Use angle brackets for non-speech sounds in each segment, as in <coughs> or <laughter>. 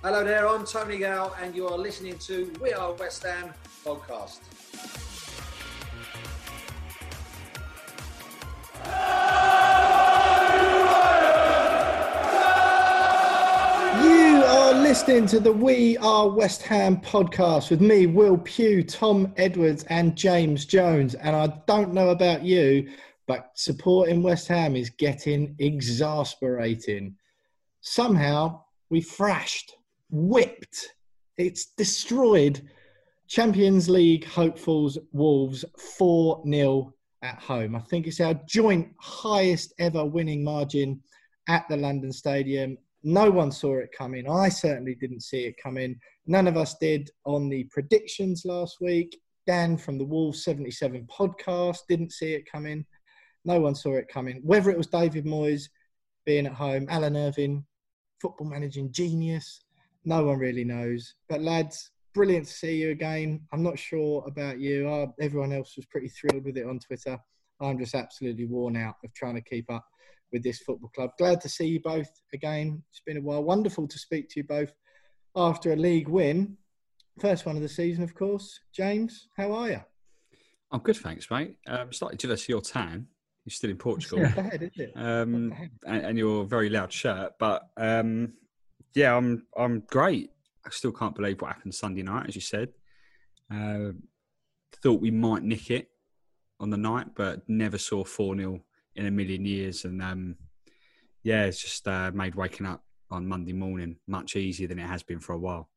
Hello there, I'm Tony Gale, and you are listening to We Are West Ham podcast. You are listening to the We Are West Ham podcast with me, Will Pugh, Tom Edwards, and James Jones. And I don't know about you, but supporting West Ham is getting exasperating. Somehow we thrashed, whipped, it's destroyed Champions League hopefuls Wolves 4 0 at home. I think it's our joint highest ever winning margin at the London Stadium. No one saw it coming. I certainly didn't see it coming. None of us did on the predictions last week. Dan from the Wolves 77 podcast didn't see it coming. No one saw it coming. Whether it was David Moyes being at home, Alan Irvine, football managing genius, no one really knows. But lads, brilliant to see you again. I'm not sure about you. Uh, everyone else was pretty thrilled with it on Twitter. I'm just absolutely worn out of trying to keep up with this football club. Glad to see you both again. It's been a while. Wonderful to speak to you both after a league win. First one of the season, of course. James, how are you? I'm good, thanks, mate. Um, slightly jealous of your tan. You're still in Portugal, bad, isn't it? um, and, and your very loud shirt. But um, yeah, I'm I'm great. I still can't believe what happened Sunday night, as you said. Uh, thought we might nick it on the night, but never saw four 0 in a million years. And um, yeah, it's just uh, made waking up on Monday morning much easier than it has been for a while.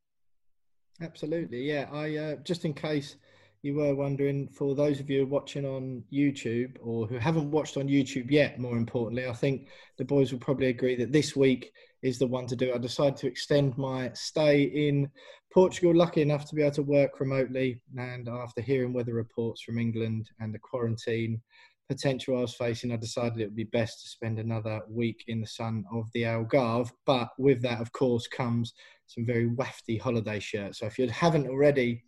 Absolutely, yeah. I uh, just in case you were wondering, for those of you watching on YouTube or who haven't watched on YouTube yet, more importantly, I think the boys will probably agree that this week is the one to do. I decided to extend my stay in Portugal, lucky enough to be able to work remotely. And after hearing weather reports from England and the quarantine potential I was facing, I decided it would be best to spend another week in the sun of the Algarve. But with that, of course, comes some very wafty holiday shirts. So if you haven't already,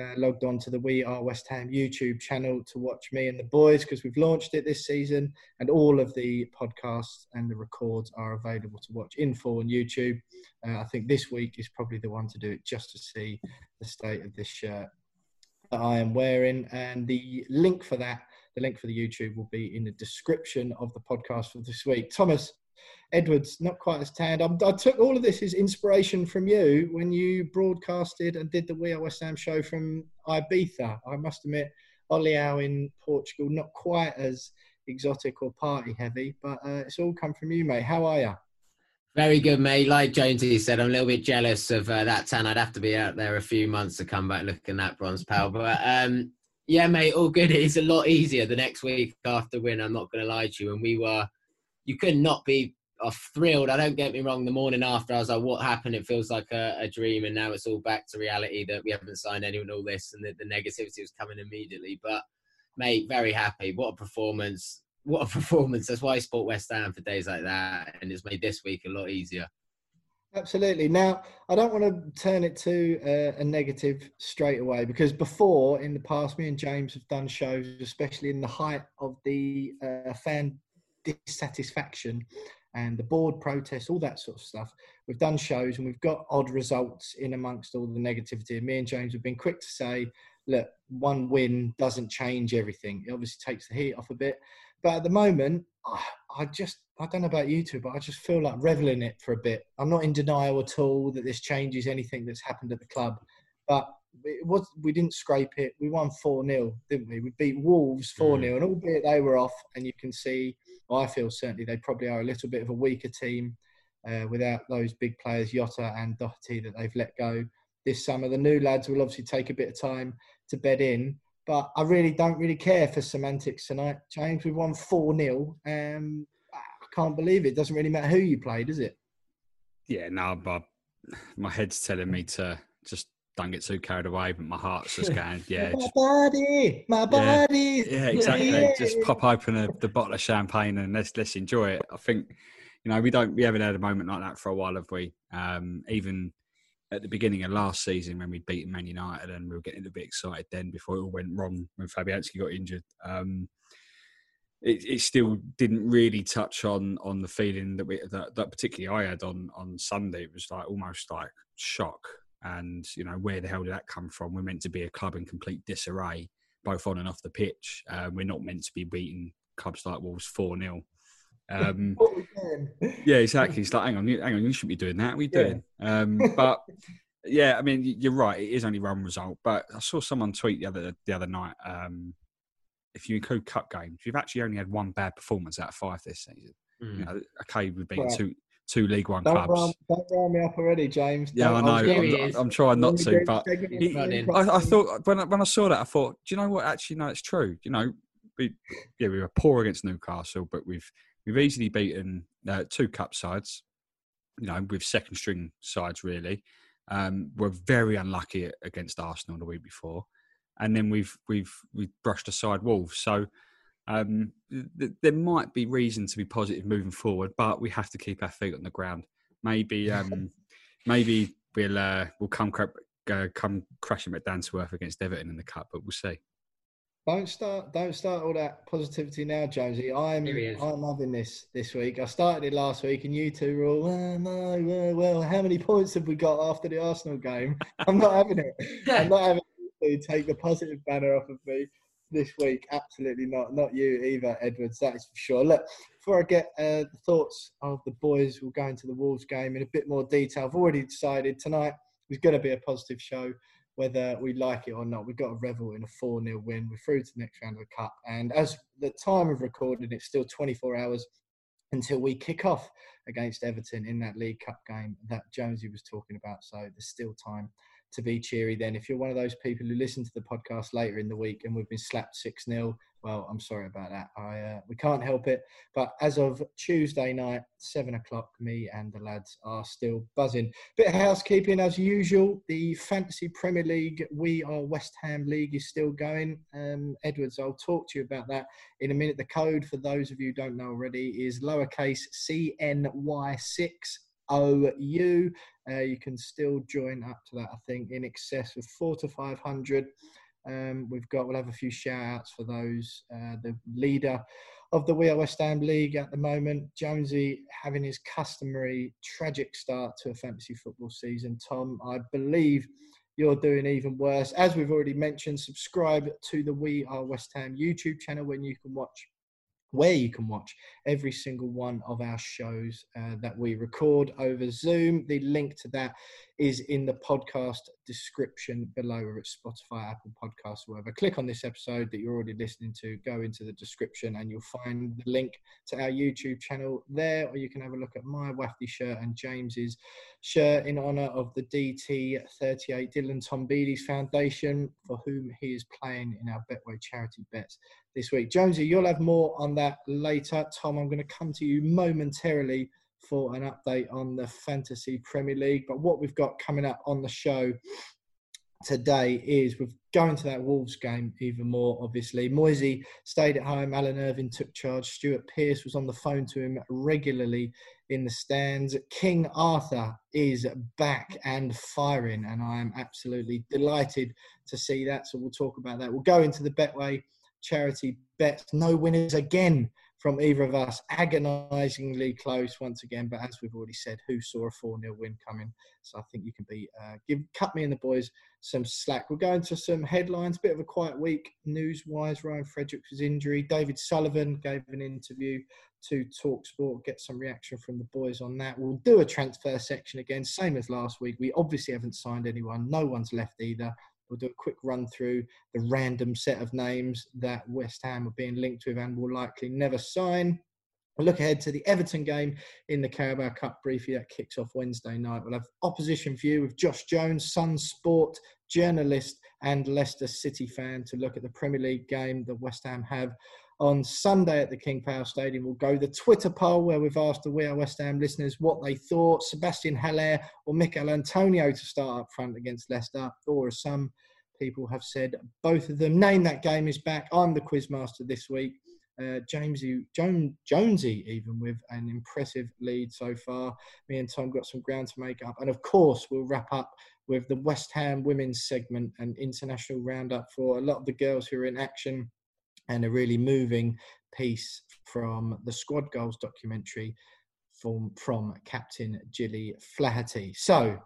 uh, logged on to the We Are West Ham YouTube channel to watch me and the boys because we've launched it this season, and all of the podcasts and the records are available to watch in full on YouTube. Uh, I think this week is probably the one to do it just to see the state of this shirt that I am wearing, and the link for that. The link for the YouTube will be in the description of the podcast for this week. Thomas, Edwards, not quite as tanned. I, I, took all of this as inspiration from you when you broadcasted and did the We Are West Ham show from Ibiza. I must admit, Olhão in Portugal, not quite as exotic or party heavy, but uh, it's all come from you, mate. How are you? Very good, mate. Like Jonesy said, I'm a little bit jealous of uh, that tan. I'd have to be out there a few months to come back looking at bronze pal. But um, yeah, mate, all good. It's a lot easier the next week after win. I'm not going to lie to you. And we were, you could not be are thrilled. I don't get me wrong. The morning after, I was like, "What happened?" It feels like a, a dream, and now it's all back to reality that we haven't signed anyone. All this and the, the negativity was coming immediately. But mate, very happy. What a performance! what a <laughs> performance! That's why I support West Ham for days like that, and it's made this week a lot easier. Absolutely. Now, I don't want to turn it to uh, a negative straight away because before, in the past, me and James have done shows, especially in the height of the uh, fan dissatisfaction and the board protests, all that sort of stuff. We've done shows and we've got odd results in amongst all the negativity. And me and James have been quick to say, look, one win doesn't change everything. It obviously takes the heat off a bit. But at the moment, I just, I don't know about you two, but I just feel like reveling it for a bit. I'm not in denial at all that this changes anything that's happened at the club. But it was we didn't scrape it. We won 4 0, didn't we? We beat Wolves 4 0, and albeit they were off, and you can see, I feel certainly they probably are a little bit of a weaker team uh, without those big players, Jota and Doherty, that they've let go this summer. The new lads will obviously take a bit of time to bed in, but I really don't really care for semantics tonight. James, we won 4 0. Um, I can't believe it. it. Doesn't really matter who you play, does it? Yeah, no, but my head's telling me to just don't get too carried away, but my heart's just going, <laughs> yeah. my just, body, my body. Yeah, yeah exactly. Yeah. Just pop open a, the bottle of champagne and let's let's enjoy it. I think, you know, we don't we haven't had a moment like that for a while, have we? Um, even at the beginning of last season when we'd beaten Man United and we were getting a bit excited then before it all went wrong when Fabianski got injured. Um, it, it, still didn't really touch on on the feeling that we that, that particularly I had on on Sunday. It was like almost like shock and you know where the hell did that come from? We're meant to be a club in complete disarray, both on and off the pitch. Uh, we're not meant to be beating clubs like Wolves four 0 um, <laughs> yeah, exactly. It's like, hang on, hang on, you shouldn't be doing that. What are you doing? Yeah. Um, but yeah, I mean, you're right. It is only one result, but I saw someone tweet the other the other night. Um, if you include cup games, you've actually only had one bad performance out of five this season. Mm. You know, okay, we've beaten right. two two League One don't clubs. Round, don't round me up already, James. Yeah, I know. I'm, I'm, trying not to, but he, I, I, thought when I, when I saw that, I thought, do you know what? Actually, no, it's true. You know, we yeah we were poor against Newcastle, but we've we've easily beaten uh, two cup sides. You know, with second string sides really. Um, we're very unlucky against Arsenal the week before, and then we've we've we've brushed aside Wolves. So um, th- there might be reason to be positive moving forward, but we have to keep our feet on the ground. Maybe, <laughs> um, maybe we'll uh, we'll come cra- uh, come crashing back down to earth against Everton in the cup, but we'll see. Don't start. Don't start all that positivity now, Jonesy. I'm I'm loving this this week. I started it last week, and you two were all, oh, no, well, well, how many points have we got after the Arsenal game? <laughs> I'm not having it. <laughs> I'm not having to take the positive banner off of me this week. Absolutely not. Not you either, Edwards. That is for sure. Look, before I get uh, the thoughts of the boys, we'll go into the Wolves game in a bit more detail. I've already decided tonight is going to be a positive show, whether we like it or not. We've got to revel in a 4 0 win. We're through to the next round of the Cup. And as the time of recording, it's still 24 hours until we kick off against Everton in that League Cup game that Jonesy was talking about. So there's still time to be cheery then. If you're one of those people who listen to the podcast later in the week and we've been slapped 6 0, well, I'm sorry about that. I uh, We can't help it. But as of Tuesday night, 7 o'clock, me and the lads are still buzzing. Bit of housekeeping as usual. The Fantasy Premier League, We Are West Ham League is still going. Um, Edwards, I'll talk to you about that in a minute. The code, for those of you don't know already, is lowercase CNY6 OU. Uh, you can still join up to that, I think, in excess of four to 500. Um, we've got, we'll have a few shout outs for those. Uh, the leader of the We Are West Ham League at the moment, Jonesy, having his customary tragic start to a fantasy football season. Tom, I believe you're doing even worse. As we've already mentioned, subscribe to the We Are West Ham YouTube channel when you can watch where you can watch every single one of our shows uh, that we record over Zoom. The link to that is in the podcast description below, whether it's Spotify, Apple Podcasts, whatever. Click on this episode that you're already listening to, go into the description, and you'll find the link to our YouTube channel there, or you can have a look at my wafty shirt and James's shirt in honour of the DT38 Dylan Tombides Foundation, for whom he is playing in our Betway charity bets this week. Jonesy, you'll have more on that later. Tom, I'm going to come to you momentarily for an update on the Fantasy Premier League. But what we've got coming up on the show, today is we're going to that Wolves game even more, obviously. Moisey stayed at home. Alan Irvine took charge. Stuart Pearce was on the phone to him regularly in the stands. King Arthur is back and firing, and I am absolutely delighted to see that. So we'll talk about that. We'll go into the Betway charity bets. No winners again from either of us. Agonisingly close once again, but as we've already said, who saw a 4 0 win coming? So I think you can be, uh, give cut me and the boys some slack. We're going to some headlines. Bit of a quiet week news wise. Ryan Fredericks' injury. David Sullivan gave an interview to Talksport. Get some reaction from the boys on that. We'll do a transfer section again, same as last week. We obviously haven't signed anyone. No one's left either. We'll do a quick run through the random set of names that West Ham are being linked with and will likely never sign. We'll look ahead to the Everton game in the Carabao Cup briefly. That kicks off Wednesday night. We'll have opposition view with Josh Jones, Sun Sport journalist and Leicester City fan to look at the Premier League game that West Ham have on Sunday at the King Power Stadium. We'll go the Twitter poll where we've asked the We Are West Ham listeners what they thought Sebastien Haller or Michail Antonio to start up front against Leicester, or as some people have said, both of them. Name that game is back. I'm the quizmaster this week. Uh, Jamesy Joan, Jonesy, even with an impressive lead so far. Me and Tom got some ground to make up, and of course we'll wrap up with the West Ham women's segment and international roundup for a lot of the girls who are in action, and a really moving piece from the Squad Goals documentary from from Captain Gilly Flaherty. So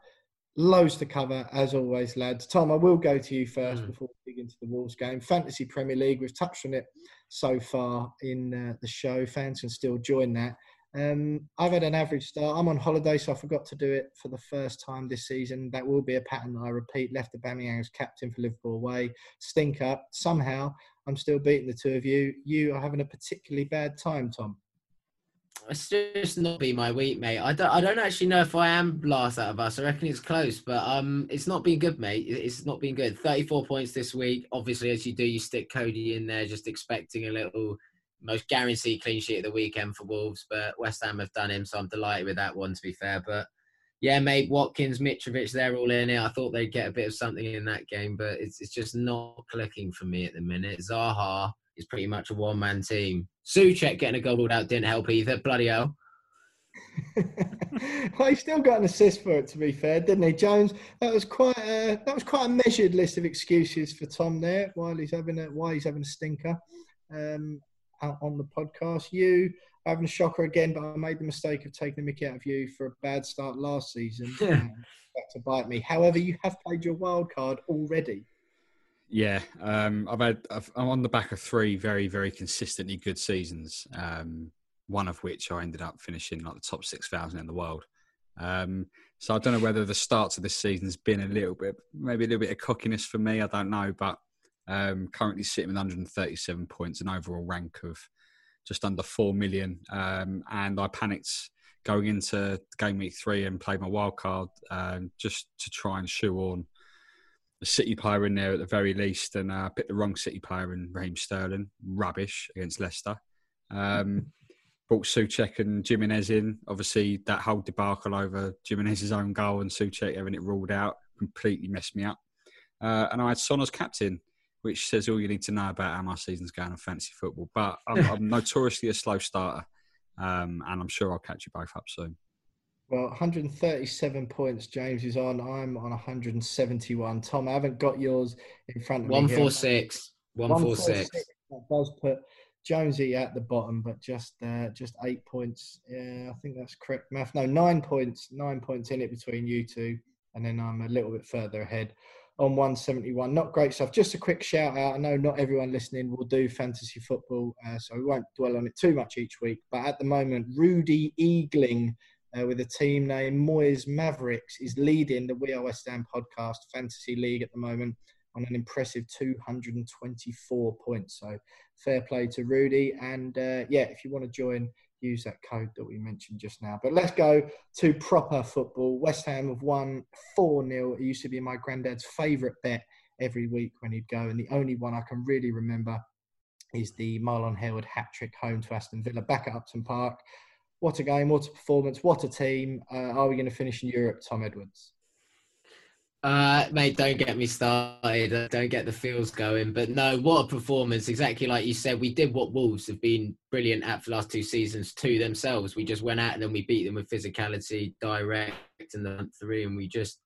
loads to cover as always, lads. Tom, I will go to you first mm. before we dig into the Wolves game. Fantasy Premier League, we've touched on it so far in uh, the show. Fans can still join that. Um, I've had an average start. I'm on holiday, so I forgot to do it for the first time this season. That will be a pattern that I repeat. Left Aubameyang as captain for Liverpool away. Stink up. Somehow, I'm still beating the two of you. You are having a particularly bad time, Tom it's just not been my week, mate. I don't, I don't actually know if I am last out of us. I reckon it's close, but um, it's not been good, mate. It's not been good. 34 points this week. Obviously, as you do, you stick Coady in there, just expecting a little most guaranteed clean sheet of the weekend for Wolves. But West Ham have done him, so I'm delighted with that one, to be fair. But yeah, mate, Watkins, Mitrovic, they're all in it. I thought they'd get a bit of something in that game, but it's, it's just not clicking for me at the minute. Zaha is pretty much a one man team. Soucek getting a goal out didn't help either. Bloody hell. <laughs> well, he still got an assist for it. To be fair, didn't he, Jones? That was quite a, that was quite a measured list of excuses for Tom there while he's having a why he's having a stinker um, out on the podcast. You having a shocker again, but I made the mistake of taking the Mickey out of you for a bad start last season. <laughs> Back to bite me. However, you have played your wild card already. Yeah, um, I've had i am on the back of three very very consistently good seasons. Um, one of which I ended up finishing like the top six thousand in the world. Um, so I don't know whether the starts of this season has been a little bit, maybe a little bit of cockiness for me. I don't know, but um, currently sitting with 137 points, an overall rank of just under four million. Um, and I panicked going into game week three and played my wild card um, just to try and shoe on a City player in there at the very least, and uh, picked the wrong City player in Raheem Sterling. Rubbish against Leicester. Um, <laughs> brought Soucek and Jimenez in. Obviously, that whole debacle over Jimenez's own goal and Soucek having it ruled out completely messed me up. Uh, and I had Son as captain, which says all you need to know about how my season's going on fantasy football. But I'm, <laughs> I'm notoriously a slow starter, um, and I'm sure I'll catch you both up soon. Well, 137 points James is on. I'm on 171. Tom, I haven't got yours in front of me. 146. 146. That does put Jonesy at the bottom, but just uh, just eight points. Yeah, I think that's correct math. No, nine points. Nine points in it between you two. And then I'm a little bit further ahead on 171. Not great stuff. Just a quick shout out. I know not everyone listening will do fantasy football, uh, so we won't dwell on it too much each week. But at the moment, Rudy Eagling uh, with a team name Moyes Mavericks is leading the We Are West Ham podcast fantasy league at the moment on an impressive 224 points. So fair play to Rudy. And uh, yeah, if you want to join, use that code that we mentioned just now. But let's go to proper football. West Ham have won 4 0. It used to be my granddad's favourite bet every week when he'd go. And the only one I can really remember is the Marlon Harewood hat trick home to Aston Villa back at Upton Park. What a game! What a performance! What a team! Uh, are we going to finish in Europe, Tom Edwards? Uh, mate, don't get me started. Uh, don't get the feels going. But no, what a performance! Exactly like you said, we did what Wolves have been brilliant at for the last two seasons to themselves. We just went at them, we beat them with physicality, direct, in the three, and we just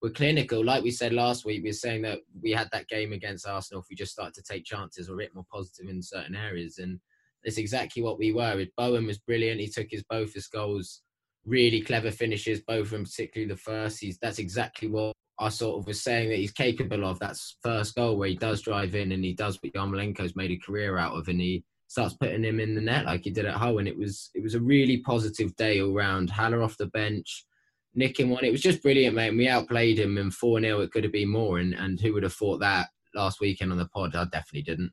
were clinical. Like we said last week, we were saying that we had that game against Arsenal. If we just started to take chances, or a bit more positive in certain areas, and it's exactly what we were. Bowen was brilliant. He took his both his goals, really clever finishes, both of them, particularly the first. He's that's exactly what I sort of was saying that he's capable of. That first goal where he does drive in and he does what Yarmolenko's made a career out of, and he starts putting him in the net like he did at Hull. And it was it was a really positive day all round. Haller off the bench, nicking one. It was just brilliant, mate. And we outplayed him, and four 0 it could have been more. And and who would have thought that last weekend on the pod? I definitely didn't.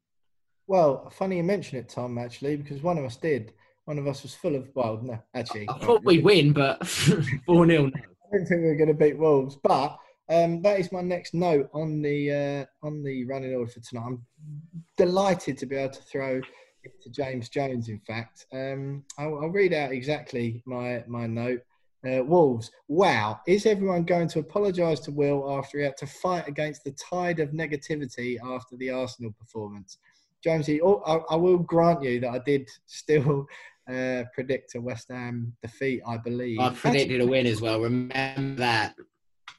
Well, funny you mention it, Tom. Actually, because one of us did. One of us was full of well, no, actually. I thought we'd win, but <laughs> four 0 I don't think we were going to beat Wolves, but um, that is my next note on the uh, on the running order for tonight. I'm delighted to be able to throw it to James Jones. In fact, um, I'll, I'll, read out exactly my my note. Uh, Wolves. Wow, is everyone going to apologise to Will after he had to fight against the tide of negativity after the Arsenal performance? Jonesy, oh, I, I will grant you that I did still <laughs> uh, predict a West Ham defeat. I believe I predicted a win as well. Remember that.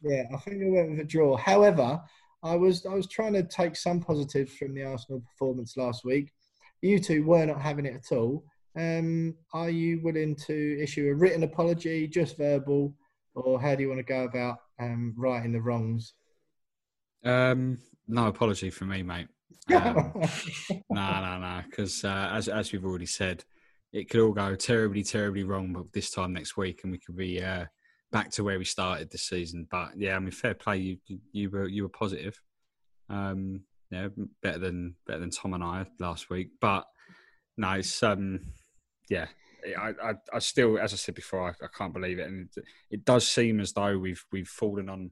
Yeah, I think we went with a draw. However, I was I was trying to take some positives from the Arsenal performance last week. You two were not having it at all. Um, are you willing to issue a written apology, just verbal, or how do you want to go about um, righting the wrongs? Um, no apology from me, mate. Um, no, no, no, because uh, as as we've already said, it could all go terribly, terribly wrong. But this time next week, and we could be uh, back to where we started this season. But yeah, I mean, fair play. You you were you were positive. Um, yeah, better than better than Tom and I last week. But no, it's um, yeah. I, I, I still, as I said before, I, I can't believe it, and it, it, does seem as though we've we've fallen on.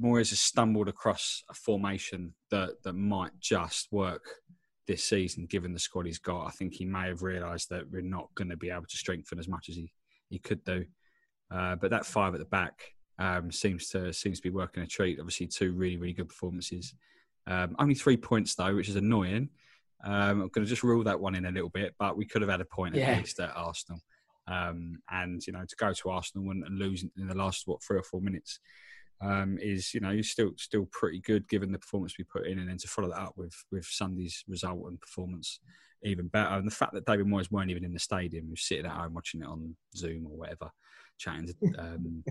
Moyes has stumbled across a formation that that might just work this season, given the squad he's got. I think he may have realised that we're not going to be able to strengthen as much as he, he could do. Uh, but that five at the back um, seems to seems to be working a treat. Obviously, two really really good performances. Um, only three points though, which is annoying. Um, I'm going to just rule that one in a little bit, but we could have had a point yeah. at least at Arsenal. Um, and you know, to go to Arsenal and, and lose in the last what three or four minutes um, is you know you're still still pretty good given the performance we put in, and then to follow that up with with Sunday's result and performance even better. And the fact that David Moyes weren't even in the stadium, he was sitting at home watching it on Zoom or whatever, chatting to um,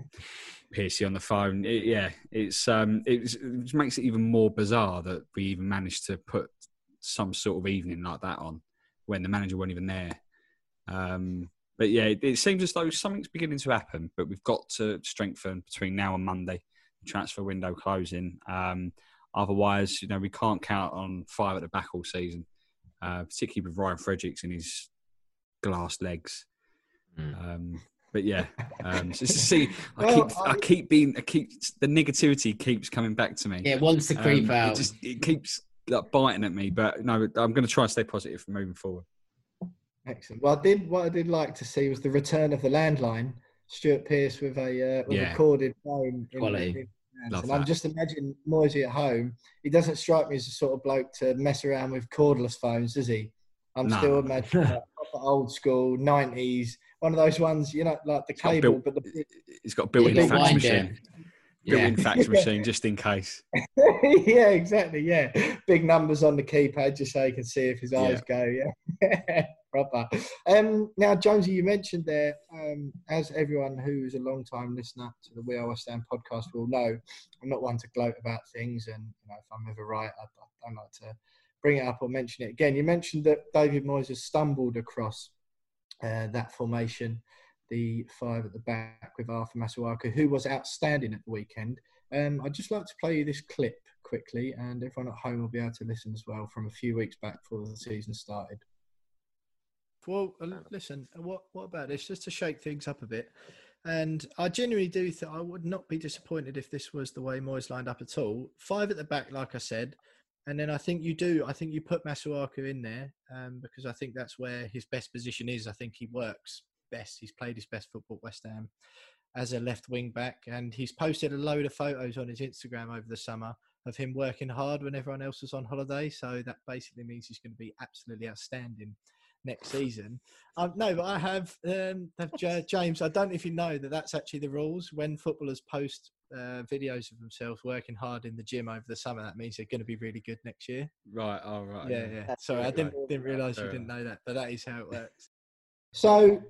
Piercy on the phone. It, yeah, it's um, it, it makes it even more bizarre that we even managed to put some sort of evening like that on when the manager wasn't even there. Um, but yeah, it, it, seems as though something's beginning to happen. But we've got to strengthen between now and Monday, transfer window closing. Um, otherwise, you know, we can't count on five at the back all season, uh, particularly with Ryan Fredericks and his glass legs. Mm. Um, but yeah, um, just to see, I well, keep, I, I, keep being, I keep the negativity keeps coming back to me. It wants to creep um, out. It just it keeps like, biting at me. But no, I'm going to try and stay positive from moving forward. Excellent. Well, I did what I did like to see was the return of the landline. Stuart Pearce with a uh, with yeah. recorded phone. Quality. In, and I'm just imagining Moisey at home. He doesn't strike me as a sort of bloke to mess around with cordless phones, does he? I'm no. still imagining <laughs> proper old school '90s one of those ones, you know, like the it's cable, built, but the, it's got a built-in fax machine. Built-in <laughs> fax machine, just in case. <laughs> yeah, exactly. Yeah, big numbers on the keypad, just so you can see if his eyes yeah. go. Yeah, <laughs> proper. Um, now, Jonesy, you mentioned there, um, as everyone who is a long-time listener to the We Are West Ham podcast will know, I'm not one to gloat about things, and you know, if I'm ever right, I, I don't like to bring it up or mention it again. You mentioned that David Moyes has stumbled across uh, that formation, the five at the back with Arthur Masuaku, who was outstanding at the weekend. Um, I'd just like to play you this clip quickly, and everyone at home will be able to listen as well from a few weeks back before the season started. Well, uh, listen, what what about this? Just to shake things up a bit, and I genuinely do think I would not be disappointed if this was the way Moyes lined up at all. Five at the back, like I said, and then I think you do. I think you put Masuaku in there um, because I think that's where his best position is. I think he works best. He's played his best football West Ham. as a left wing back, and he's posted a load of photos on his Instagram over the summer of him working hard when everyone else was on holiday. So that basically means he's going to be absolutely outstanding next season. Um, no, but I have, um, have James. I don't know if you know that that's actually the rules when footballers post uh, videos of themselves working hard in the gym over the summer. That means they're going to be really good next year. Right. All oh, right. Yeah, yeah. Sorry, I didn't didn't realise you didn't know that, but that is how it works. So,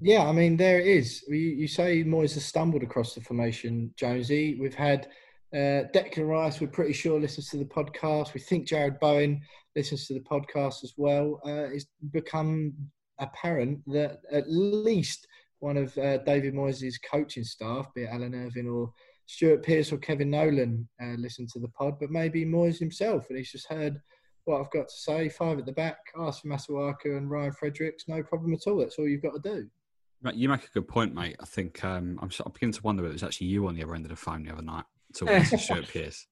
yeah, I mean, there it is. You, you say Moyes has stumbled across the formation, Jonesy. We've had uh, Declan Rice, we're pretty sure listens to the podcast. We think Jarrod Bowen listens to the podcast as well. Uh, it's become apparent that at least one of uh, David Moyes' coaching staff, be it Alan Irvine or Stuart Pearce or Kevin Nolan, uh, listen to the pod, but maybe Moyes himself, and he's just heard what I've got to say. Five at the back, ask for Masuaku and Ryan Fredericks, no problem at all. That's all you've got to do. You make a good point, mate. I think um, I'm, I'm beginning to wonder whether it was actually you on the other end of the phone the other night talking to <laughs> Stuart Pearce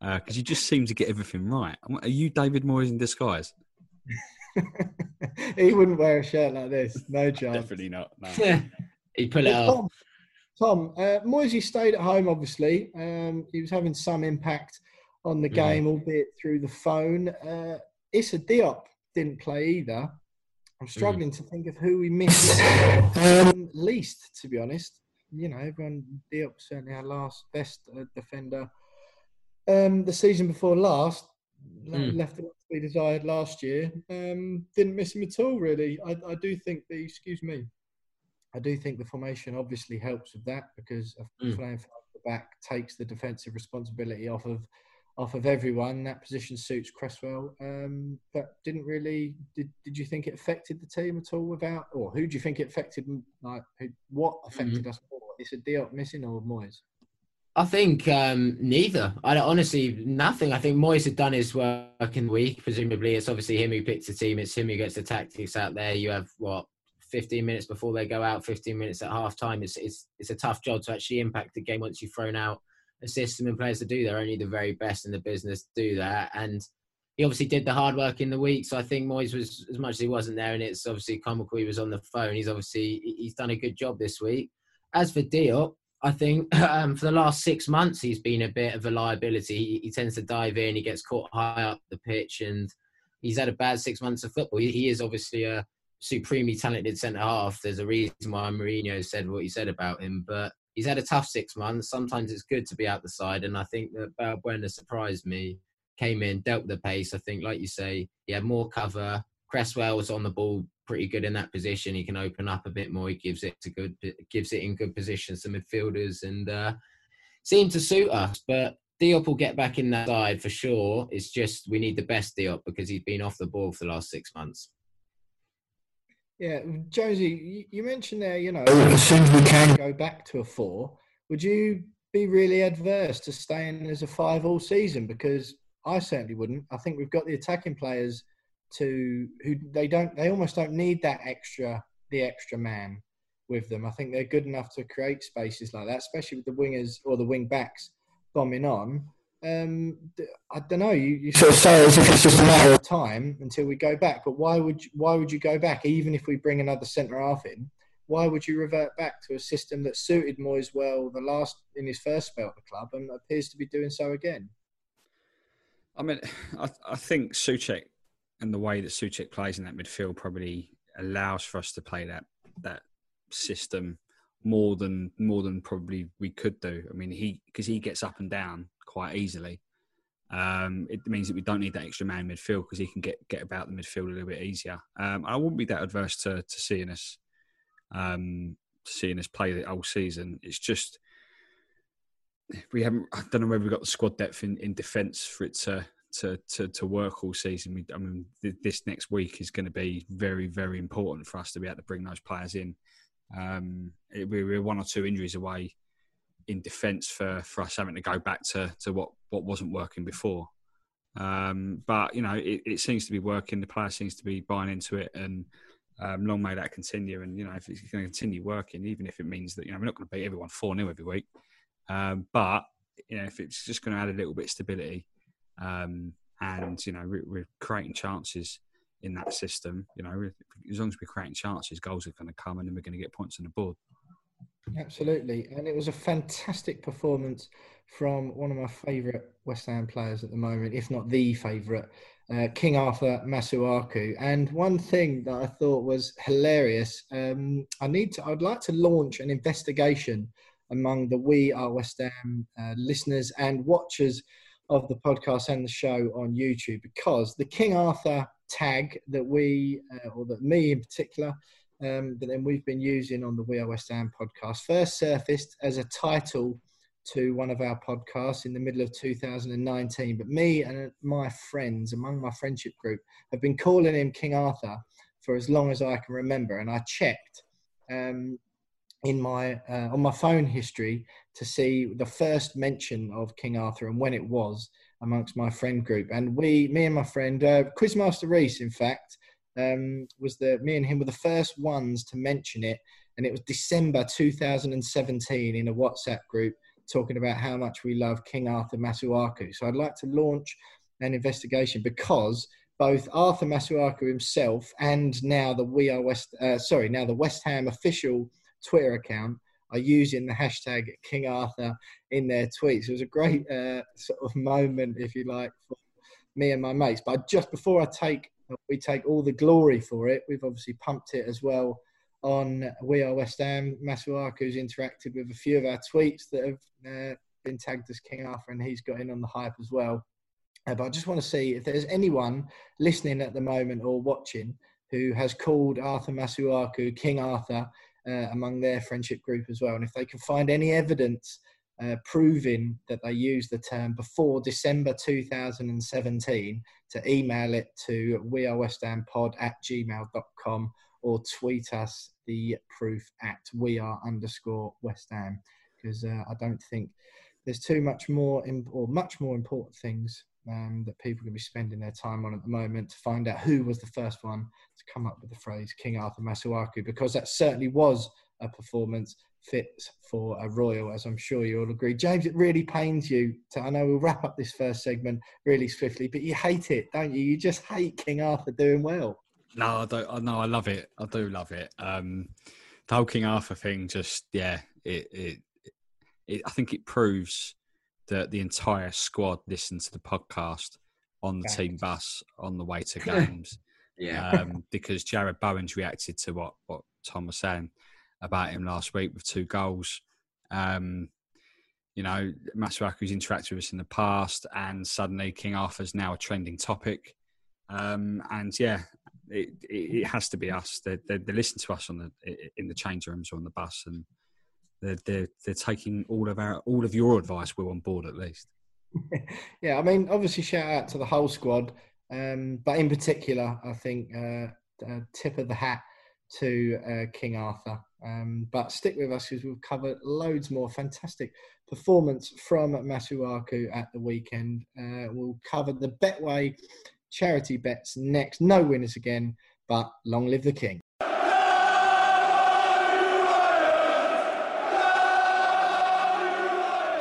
because uh, you just seem to get everything right. Are you David Moyes in disguise? <laughs> he wouldn't wear a shirt like this. No <laughs> chance. Definitely not. No. <laughs> he put it off. Tom, Tom uh, Moisey stayed at home. Obviously, um, he was having some impact on the game, mm. albeit through the phone. Uh, Issa Diop didn't play either. I'm struggling mm. to think of who we missed um, least, to be honest. You know, everyone Diop certainly our last best uh, defender. Um, the season before last, mm. left a lot to be desired last year. Um, didn't miss him at all, really. I, I do think the excuse me, I do think the formation obviously helps with that because mm. playing for the back takes the defensive responsibility off of off of everyone. That position suits Cresswell, um, but didn't really. Did, did you think it affected the team at all? Without, or who do you think it affected? Like, who, what affected mm-hmm. us more? Is it Diop missing or Moyes? I think um, neither. I honestly nothing. I think Moyes had done his work in the week. Presumably, it's obviously him who picks the team. It's him who gets the tactics out there. You have what 15 minutes before they go out, 15 minutes at half time. It's, it's, it's a tough job to actually impact the game once you've thrown out a system and players to do that. Only the very best in the business do that. And he obviously did the hard work in the week. So I think Moyes was, as much as he wasn't there, and it's obviously comical he was on the phone, he's obviously, he's done a good job this week. As for Diop, I think <laughs> um, for the last six months, he's been a bit of a liability. He, he, tends to dive in, he gets caught high up the pitch, and he's had a bad six months of football. He, he is obviously a supremely talented centre half. There's a reason why Mourinho said what he said about him, but he's had a tough six months. Sometimes it's good to be out the side, and I think that Balbuena surprised me. Came in, dealt with the pace. I think, like you say, he had more cover. Cresswell was on the ball pretty good in that position. He can open up a bit more. He gives it to good, gives it in good positions to midfielders, and uh, seemed to suit us. But Diop will get back in that side for sure. It's just we need the best Diop because he's been off the ball for the last six months. Yeah, Josie, you mentioned there, you know, as soon as we can go back to a four, would you be really adverse to staying as a five all season? Because I certainly wouldn't. I think we've got the attacking players to who they don't, they almost don't need that extra, the extra man with them. I think they're good enough to create spaces like that, especially with the wingers or the wing backs bombing on um, I don't know. You, you sort of say as if it's just a matter of time until we go back. But why would you, why would you go back? Even if we bring another centre half in, why would you revert back to a system that suited Moyes well the last in his first spell at the club and appears to be doing so again? I mean, <sighs> I, I think Soucek and the way that Soucek plays in that midfield probably allows for us to play that that system more than more than probably we could do. I mean, he because he gets up and down quite easily. Um, it means that we don't need that extra man midfield because he can get get about the midfield a little bit easier. Um, I wouldn't be that adverse to to seeing us um, seeing us play the whole season. It's just we haven't. I don't know whether we've got the squad depth in, in defence for it to to, to, to work all season. We, I mean, th- this next week is going to be very, very important for us to be able to bring those players in. Um, it, we're one or two injuries away in defence for, for us having to go back to, to what, what wasn't working before. Um, but you know, it, it, seems to be working. The player seems to be buying into it, and um, long may that continue. And you know, if it's going to continue working, even if it means that you know we're not going to beat everyone four 0 every week, um, but you know, if it's just going to add a little bit of stability, um, and you know, we're, we're, creating chances in that system. You know, as long as we're creating chances, goals are going to come, and then we're going to get points on the board. Absolutely, and it was a fantastic performance from one of my favourite West Ham players at the moment, if not the favourite, uh, King Arthur Masuaku. And one thing that I thought was hilarious, um, I need to, I'd like to launch an investigation among the We Are West Ham uh, listeners and watchers of the podcast and the show on YouTube because the King Arthur tag that we, uh, or that me in particular, um, that then we've been using on the We Are West Ham podcast first surfaced as a title to one of our podcasts in the middle of 2019. But me and my friends, among my friendship group, have been calling him King Arthur for as long as I can remember. And I checked um, in my uh, on my phone history to see the first mention of King Arthur and when it was amongst my friend group. And we, me and my friend uh, Quizmaster Reese, in fact, um, was the me and him were the first ones to mention it. And it was December 2017 in a WhatsApp group talking about how much we love King Arthur Masuaku. So I'd like to launch an investigation because both Arthur Masuaku himself and now the We Are West, uh, sorry, now the West Ham official Twitter account are using the hashtag King Arthur in their tweets. It was a great uh, sort of moment, if you like, for me and my mates. But just before I take, we take all the glory for it. We've obviously pumped it as well on We Are West Ham. Masuaku's interacted with a few of our tweets that have uh, been tagged as King Arthur, and he's got in on the hype as well. Uh, but I just want to see if there's anyone listening at the moment or watching who has called Arthur Masuaku King Arthur uh, among their friendship group as well. And if they can find any evidence uh, proving that they used the term before December 2017, to email it to wearewesthampod at gmail.com or tweet us the proof at we are underscore West Ham because uh, I don't think there's too much more or much more important things um, that people can be spending their time on at the moment to find out who was the first one to come up with the phrase King Arthur Masuaku because that certainly was a performance fit for a royal, as I'm sure you all agree. James, it really pains you to, I know we'll wrap up this first segment really swiftly, but you hate it, don't you? You just hate King Arthur doing well. No, I don't. No, I love it. I do love it. Um, the whole King Arthur thing, just yeah, it, it, it, I think it proves that the entire squad listened to the podcast on the team bus on the way to <laughs> games. yeah, um, because Jarrod Bowen's reacted to what what Tom was saying about him last week with two goals. Um, you know, Masuaku's interacted with us in the past, and suddenly King Arthur's now a trending topic. Um, and yeah, it, it, has to be us. They, they, they listen to us on the in the change rooms or on the bus, and they're, they're they're taking all of our all of your advice. We're on board at least. <laughs> yeah, I mean, obviously, shout out to the whole squad, um, but in particular, I think uh, uh, tip of the hat to uh, King Arthur. Um, but stick with us because we've covered loads more fantastic performance from Masuaku at the weekend. Uh, we'll cover the Betway charity bets next. No winners again, but long live the king.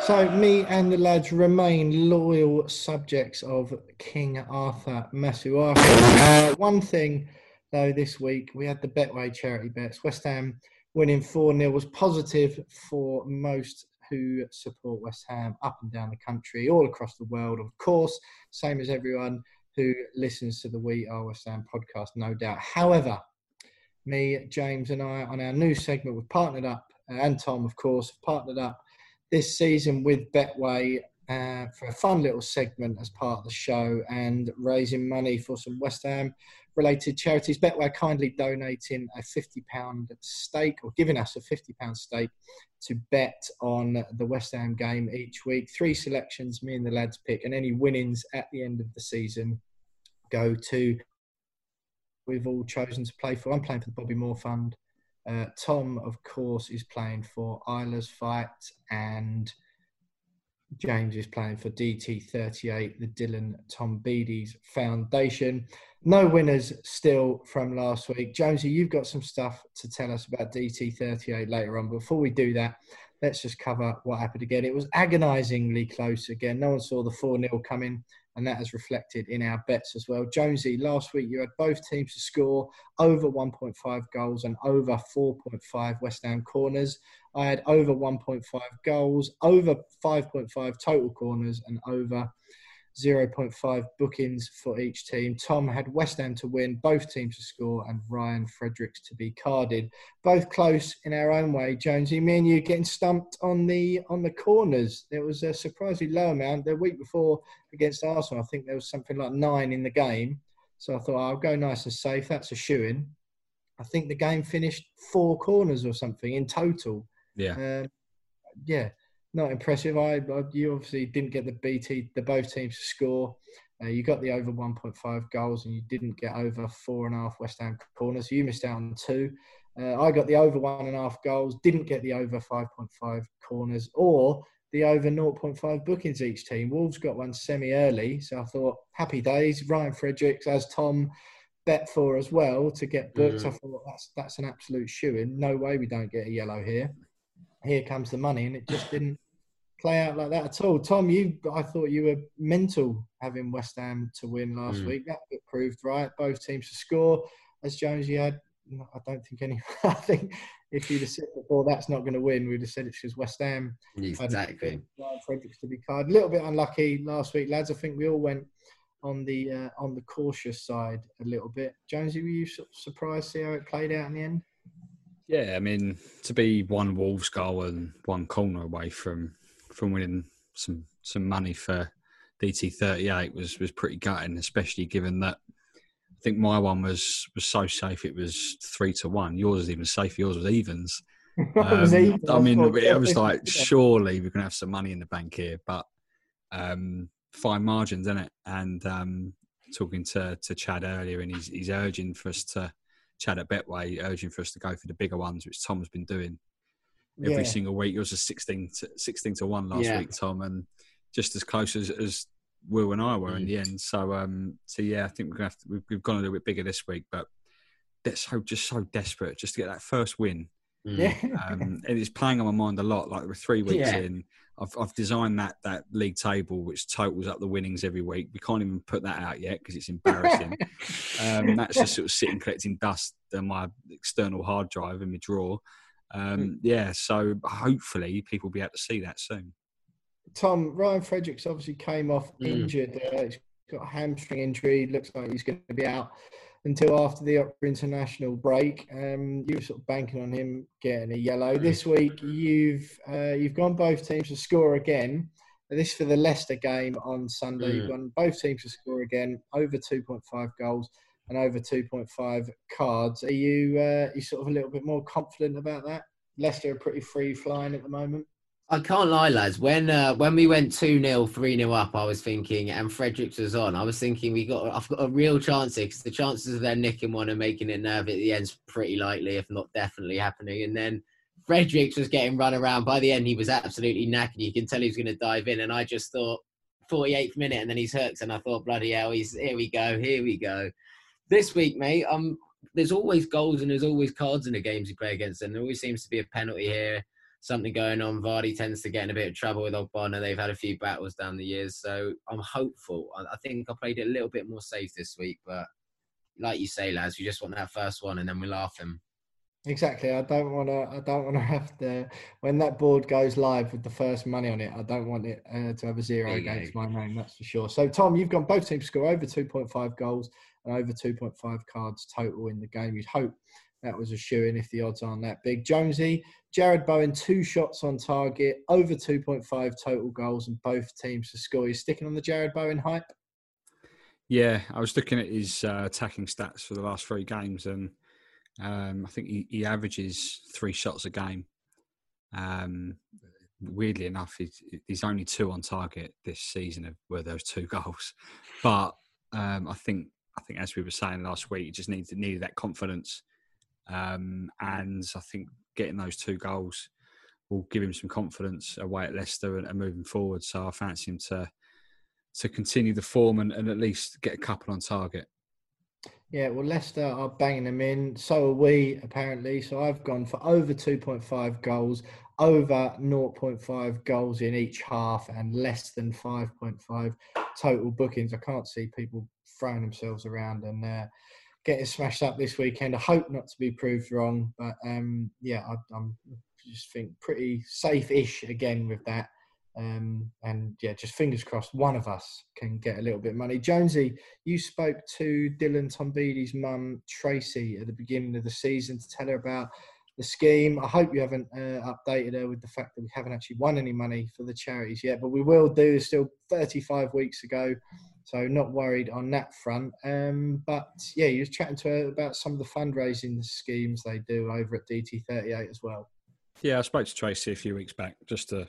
So, me and the lads remain loyal subjects of King Arthur Masuaku. Uh, one thing, though, this week we had the Betway charity bets. West Ham winning 4 0 was positive for most who support West Ham up and down the country, all across the world, of course, same as everyone who listens to the We Are West Ham podcast, no doubt. However, me, James, and I on our new segment, we've partnered up, uh, and Tom, of course, partnered up this season with Betway uh, for a fun little segment as part of the show and raising money for some West Ham related charities. Betway kindly donating a £50 stake or giving us a £50 stake to bet on the West Ham game each week. Three selections, me and the lads pick, and any winnings at the end of the season go to we've all chosen to play for. I'm playing for the Bobby Moore Fund. Uh, Tom, of course, is playing for Isla's Fight, and James is playing for DT38, the Dylan Tombides Foundation. No winners still from last week. Jonesy, you've got some stuff to tell us about DT38 later on. Before we do that, let's just cover what happened again. It was agonisingly close again. No one saw the 4 0 coming and that has reflected in our bets as well. Jonesy, last week you had both teams to score over 1.5 goals and over 4.5 West Ham corners. I had over 1.5 goals, over 5.5 total corners, and over 0.5 bookings for each team. Tom had West Ham to win, both teams to score, and Ryan Fredericks to be carded. Both close in our own way. Jonesy, me and you getting stumped on the on the corners. There was a surprisingly low amount. The week before against Arsenal, I think there was something like nine in the game. So I thought I'll go nice and safe. That's a shoe in. I think the game finished four corners or something in total. Yeah. Um, yeah not impressive. I, I, you obviously didn't get the BT the both teams to score. Uh, you got the over 1.5 goals and you didn't get over four and a half West Ham corners. So you missed out on two. Uh, I got the over one and a half goals, didn't get the over 5.5 corners or the over 0.5 bookings each team. Wolves got one semi early, so I thought happy days. Ryan Fredericks, as Tom bet for as well to get booked. Mm. I thought that's that's an absolute shoe in. No way we don't get a yellow here. Here comes the money, and it just didn't play out like that at all. Tom, you I thought you were mental having West Ham to win last mm. week. That proved right. Both teams to score. As Jones, you had. I don't think any. <laughs> I think if you'd have said before that's not going to win, we'd have said it's because West Ham. Exactly. Fredericks to be card. A little bit unlucky last week, lads. I think we all went on the uh, on the cautious side a little bit. Jonesy, were you surprised to see how it played out in the end? Yeah, I mean, to be one Wolves goal and one corner away from from winning some some money for DT thirty eight was was pretty gutting, especially given that I think my one was was so safe it was three to one. Yours was even safe. Yours was evens. <laughs> Um, was even. I mean, it <laughs> was like surely we're gonna have some money in the bank here, but um, fine margins, isn't it? And um, talking to to Chad earlier, and he's he's urging for us to Chad at Betway, urging for us to go for the bigger ones, which Tom's been doing every yeah. single week. It was a 16 to, 16 to 1 last yeah. week, Tom, and just as close as, as Will and I were mm. in the end. So, um, so yeah, I think we're gonna have to, we've, we've gone a little bit bigger this week, but that's so just so desperate just to get that first win. Mm. Yeah, um, and it's playing on my mind a lot. Like we're three weeks yeah. in, I've, I've designed that that league table which totals up the winnings every week. We can't even put that out yet because it's embarrassing. <laughs> um, that's just sort of sitting collecting dust on my external hard drive in my drawer. Um, mm. yeah, so hopefully people will be able to see that soon. Tom Ryan Fredericks obviously came off mm. injured. Uh, he's got a hamstring injury. Looks like he's going to be out until after the international break. Um, you were sort of banking on him getting a yellow. Mm. This week you've uh, you've gone both teams to score again. This for the Leicester game on Sunday. Mm. You've gone both teams to score again, over 2.5 goals and over 2.5 cards. Are you uh, you sort of a little bit more confident about that? Leicester are pretty free flying at the moment. I can't lie, lads. When uh, when we went two 0 three 0 up, I was thinking, and Fredericks was on. I was thinking we got I've got a real chance here because the chances of them nicking one and making it nerve at the end's pretty likely, if not definitely happening. And then Fredericks was getting run around. By the end, he was absolutely knackered. You can tell he was going to dive in, and I just thought 48th minute, and then he's hooked, and I thought, bloody hell, he's here we go, here we go this week, mate, um, there's always goals and there's always cards in the games you play against, and there always seems to be a penalty here, something going on. Vardy tends to get in a bit of trouble with Ogbonna. They've had a few battles down the years, so I'm hopeful. I, I think I played it a little bit more safe this week, but like you say, lads, we just want that first one, and then we laugh him. Exactly. I don't want to. I don't want to <laughs> have to. When that board goes live with the first money on it, I don't want it uh, to have a zero against my name. That's for sure. So, Tom, you've got both teams score over two point five goals and over 2.5 cards total in the game. You'd hope that was a shoe in if the odds aren't that big. Jonesy, Jarrod Bowen, two shots on target, over 2.5 total goals, and both teams to score. You're sticking on the Jarrod Bowen hype? Yeah, I was looking at his uh, attacking stats for the last three games, and um, I think he, he, averages three shots a game. Um, weirdly enough, he's, he's, only two on target this season of were those two <laughs> goals. But um, I think I think, as we were saying last week, he just needs needed that confidence, um, and I think getting those two goals will give him some confidence away at Leicester and, and moving forward. So I fancy him to to continue the form and, and at least get a couple on target. Yeah, well, Leicester are banging them in. So are we, apparently. So I've gone for over 2.5 goals, over 0.5 goals in each half, and less than 5.5 total bookings. I can't see people throwing themselves around and uh, getting smashed up this weekend. I hope not to be proved wrong, but um, yeah, I, I'm just think pretty safe-ish again with that. Um, and yeah, just fingers crossed one of us can get a little bit of money. Jonesy, you spoke to Dylan Tombides' mum, Tracy, at the beginning of the season to tell her about the scheme. I hope you haven't uh, updated her with the fact that we haven't actually won any money for the charities yet, but we will do. There's still 35 weeks ago, so not worried on that front. Um, but yeah, you was chatting to her about some of the fundraising schemes they do over at DT38 as well. Yeah, I spoke to Tracy a few weeks back just to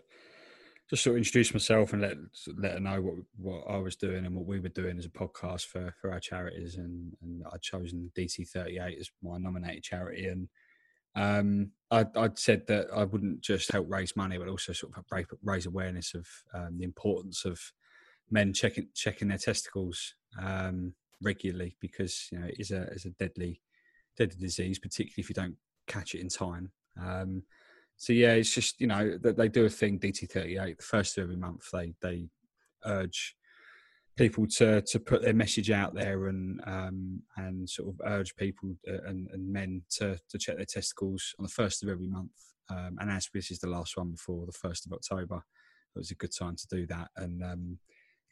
just sort of introduce myself and let let her know what what I was doing and what we were doing as a podcast for for our charities and and I'd chosen DT38 as my nominated charity and um, I, would said that I wouldn't just help raise money, but also sort of raise awareness of um, the importance of men checking checking their testicles um, regularly because you know it is a is a deadly deadly disease, particularly if you don't catch it in time. Um, so yeah, it's just you know that they do a thing DT38 the first of every month. They they urge people to to put their message out there and um, and sort of urge people uh, and, and, men to to check their testicles on the first of every month. Um, and as this is the last one before the first of October, it was a good time to do that. And um,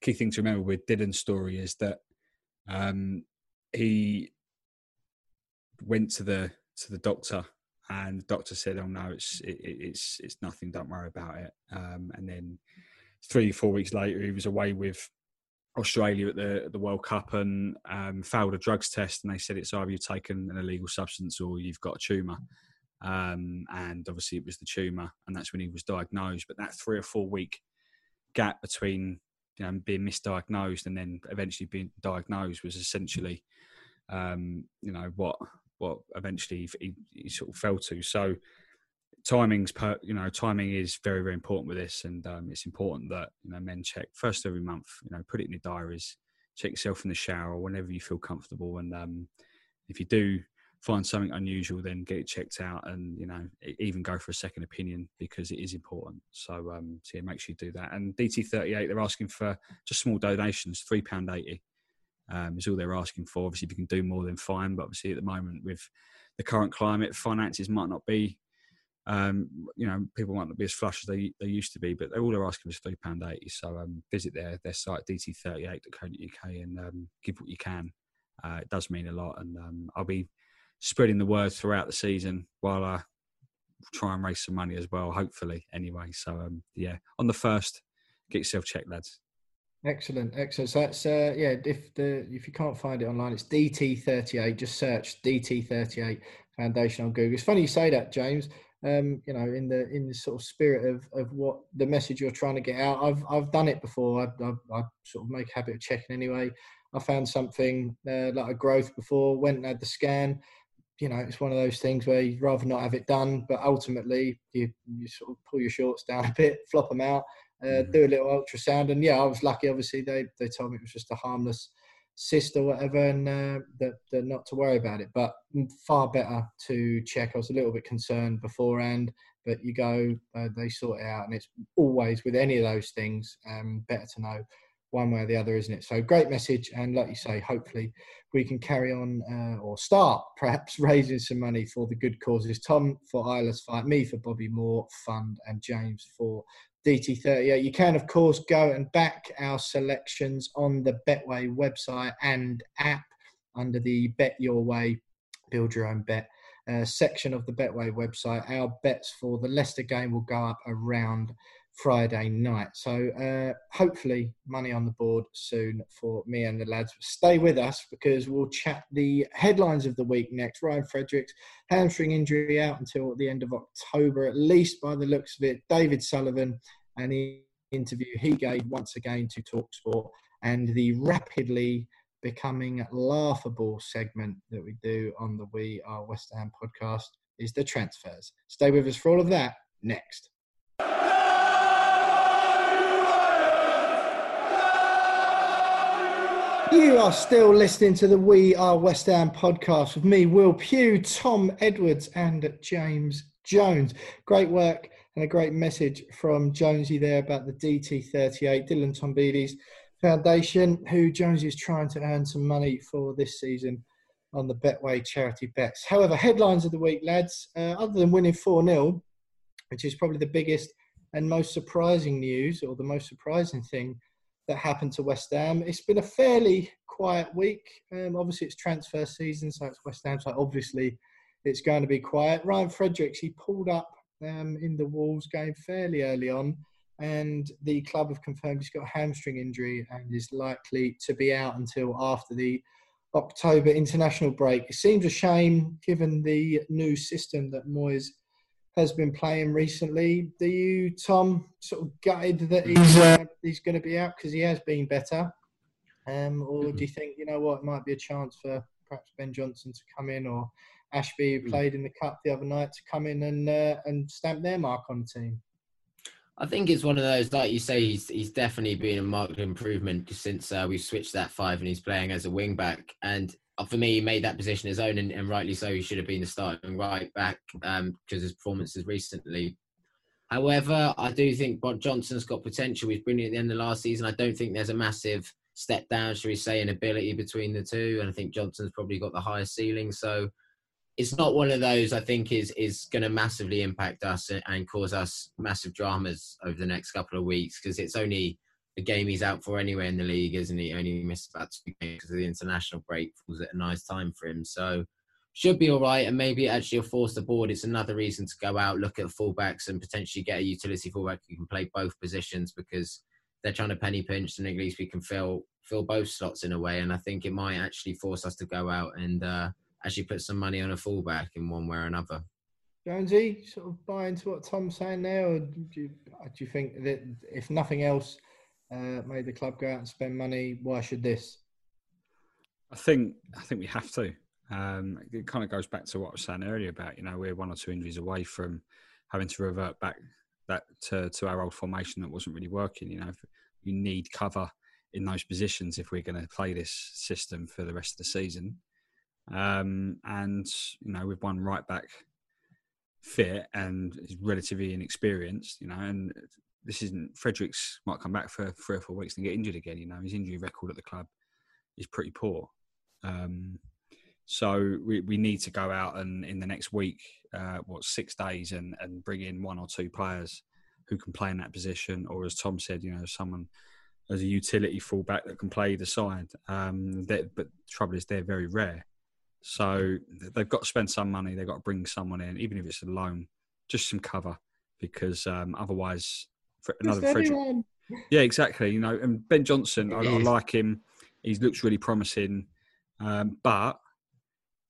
key thing to remember with Dylan's story is that um, he went to the to the doctor and the doctor said, "Oh no, it's it, it's it's nothing. Don't worry about it." Um, and then three four weeks later, he was away with Australia at the the World Cup and um, failed a drugs test, and they said it's either you've taken an illegal substance or you've got a tumor. Um, and obviously, it was the tumor, and that's when he was diagnosed. But that three or four week gap between you know, being misdiagnosed and then eventually being diagnosed was essentially, um, you know, what what eventually he, he, sort of fell to. So timing's per, you know timing is very very important with this, and um, it's important that you know men check first every month. You know, put it in your diaries. Check yourself in the shower whenever you feel comfortable, and um, if you do find something unusual, then get it checked out, and you know even go for a second opinion because it is important. So, um, so yeah, make sure you do that. And DT38, they're asking for just small donations, three pound eighty um, is all they're asking for. Obviously, if you can do more, then fine. But obviously, at the moment, with the current climate, finances might not be, um, you know, people might not be as flush as they, they used to be. But all they're asking is three pound eighty. So um, visit their their site dt38.co.uk and um, give what you can. Uh, it does mean a lot, and um, I'll be spreading the word throughout the season while I try and raise some money as well. Hopefully, anyway. So um, yeah, on the first, get yourself checked, lads. Excellent, excellent. So that's uh, yeah. If the if you can't find it online, it's DT38. Just search DT38 Foundation on Google. It's funny you say that, James. Um, you know, in the in the sort of spirit of, of what the message you're trying to get out. I've I've done it before. I, I, I sort of make a habit of checking anyway. I found something uh, like a growth before, went and had the scan. You know, it's one of those things where you'd rather not have it done, but ultimately you you sort of pull your shorts down a bit, flop them out, uh, mm-hmm. do a little ultrasound. And yeah, I was lucky. Obviously, they they told me it was just a harmless cyst or whatever, and uh, that, that not to worry about it. But far better to check. I was a little bit concerned beforehand, but you go, uh, they sort it out, and it's always with any of those things um, better to know one way or the other, isn't it? So great message, and like you say, hopefully we can carry on uh, or start <laughs> perhaps raising some money for the good causes. Tom for Isla's fight, me for Bobby Moore Fund, and James for DT38. You can, of course, go and back our selections on the Betway website and app under the Bet Your Way, Build Your Own Bet uh, section of the Betway website. Our bets for the Leicester game will go up around Friday night. So uh, hopefully, money on the board soon for me and the lads. Stay with us because we'll chat the headlines of the week next. Ryan Fredericks, hamstring injury out until the end of October, at least by the looks of it. David Sullivan and the interview he gave once again to Talksport, and the rapidly becoming laughable segment that we do on the We Are West Ham podcast is the transfers. Stay with us for all of that next. You are still listening to the We Are West Ham podcast with me, Will Pugh, Tom Edwards, and James Jones. Great work and a great message from Jonesy there about the DT38, Dylan Tombides Foundation, who Jonesy is trying to earn some money for this season on the Betway charity bets. However, headlines of the week, lads, uh, other than winning 4 0, which is probably the biggest and most surprising news, or the most surprising thing that happened to West Ham, it's been a fairly quiet week. Um, obviously, it's transfer season, so it's West Ham, so obviously it's going to be quiet. Ryan Fredericks, he pulled up um, in the Wolves game fairly early on and the club have confirmed he's got a hamstring injury and is likely to be out until after the October international break. It seems a shame given the new system that Moyes has been playing recently. Do you, Tom, sort of gutted that he's, uh, he's going to be out because he has been better? Um, or do you think, you know what, it might be a chance for perhaps Ben Johnson to come in or Ashby, who hmm. played in the Cup the other night, to come in and, uh, and stamp their mark on the team? I think it's one of those, like you say, he's he's definitely been a marked improvement since uh, we switched that five and he's playing as a wing back. And uh, for me, he made that position his own, and, and rightly so. He should have been the starting right back because um, his performances recently. However, I do think Bob Johnson's got potential. He's brilliant at the end of last season. I don't think there's a massive step down, shall we say, in ability between the two. And I think Johnson's probably got the highest ceiling. So it's not one of those I think is is going to massively impact us and cause us massive dramas over the next couple of weeks because it's only a game he's out for anyway in the league, isn't he? Only missed about two games because of the international break was at a nice time for him. So should be all right, and maybe actually force the board. It's another reason to go out, look at fullbacks, and potentially get a utility fullback who can play both positions because they're trying to penny pinch, and at least we can fill fill both slots in a way. And I think it might actually force us to go out and. Uh, actually put some money on a fullback in one way or another. Jonesy, sort of buy into what Tom's saying there, or do you, do you think that if nothing else uh, made the club go out and spend money, why should this? I think I think we have to. Um, it kind of goes back to what I was saying earlier about you know we're one or two injuries away from having to revert back that to, to our old formation that wasn't really working. You know, you need cover in those positions if we're going to play this system for the rest of the season. Um, and you know, with one right back fit and is relatively inexperienced, you know, and this isn't Fredericks might come back for three or four weeks and get injured again. You know, his injury record at the club is pretty poor. Um, so we, we need to go out and in the next week, uh, what six days, and and bring in one or two players who can play in that position, or as Tom said, you know, someone as a utility fullback that can play the side. Um, but the trouble is they're very rare. So they've got to spend some money. They've got to bring someone in, even if it's a loan, just some cover, because um, otherwise, another Frederick. Yeah, exactly. You know, and Ben Johnson, I, I like him. He looks really promising, um, but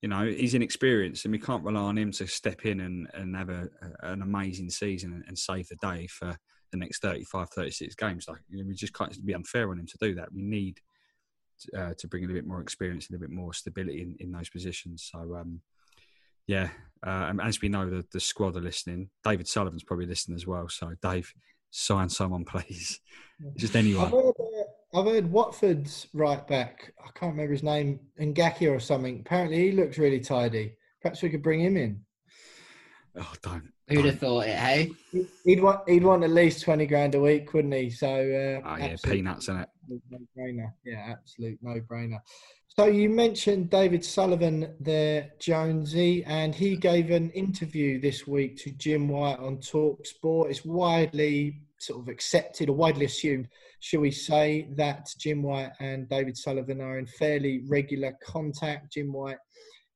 you know he's inexperienced, and we can't rely on him to step in and, and have a, an amazing season and save the day for the next 35, 36 games. Like you know, we just can't be unfair on him to do that. We need uh, to bring in a bit more experience and a bit more stability in, in those positions. So, um, yeah, uh, as we know, the, the squad are listening. David Sullivan's probably listening as well. So, Dave, sign someone, please. Just anyone. I've heard, uh, I've heard, Watford's right back. I can't remember his name, Ngakia or something. Apparently, he looks really tidy. Perhaps we could bring him in. Oh, don't. Who'd have thought it, hey? He'd want he'd want at least twenty grand a week, wouldn't he? So uh, oh, yeah, peanuts in it. No brainer. Yeah, absolute no brainer. So you mentioned David Sullivan there, Jonesy, and he gave an interview this week to Jim White on Talk Sport. It's widely sort of accepted or widely assumed, shall we say, that Jim White and David Sullivan are in fairly regular contact. Jim White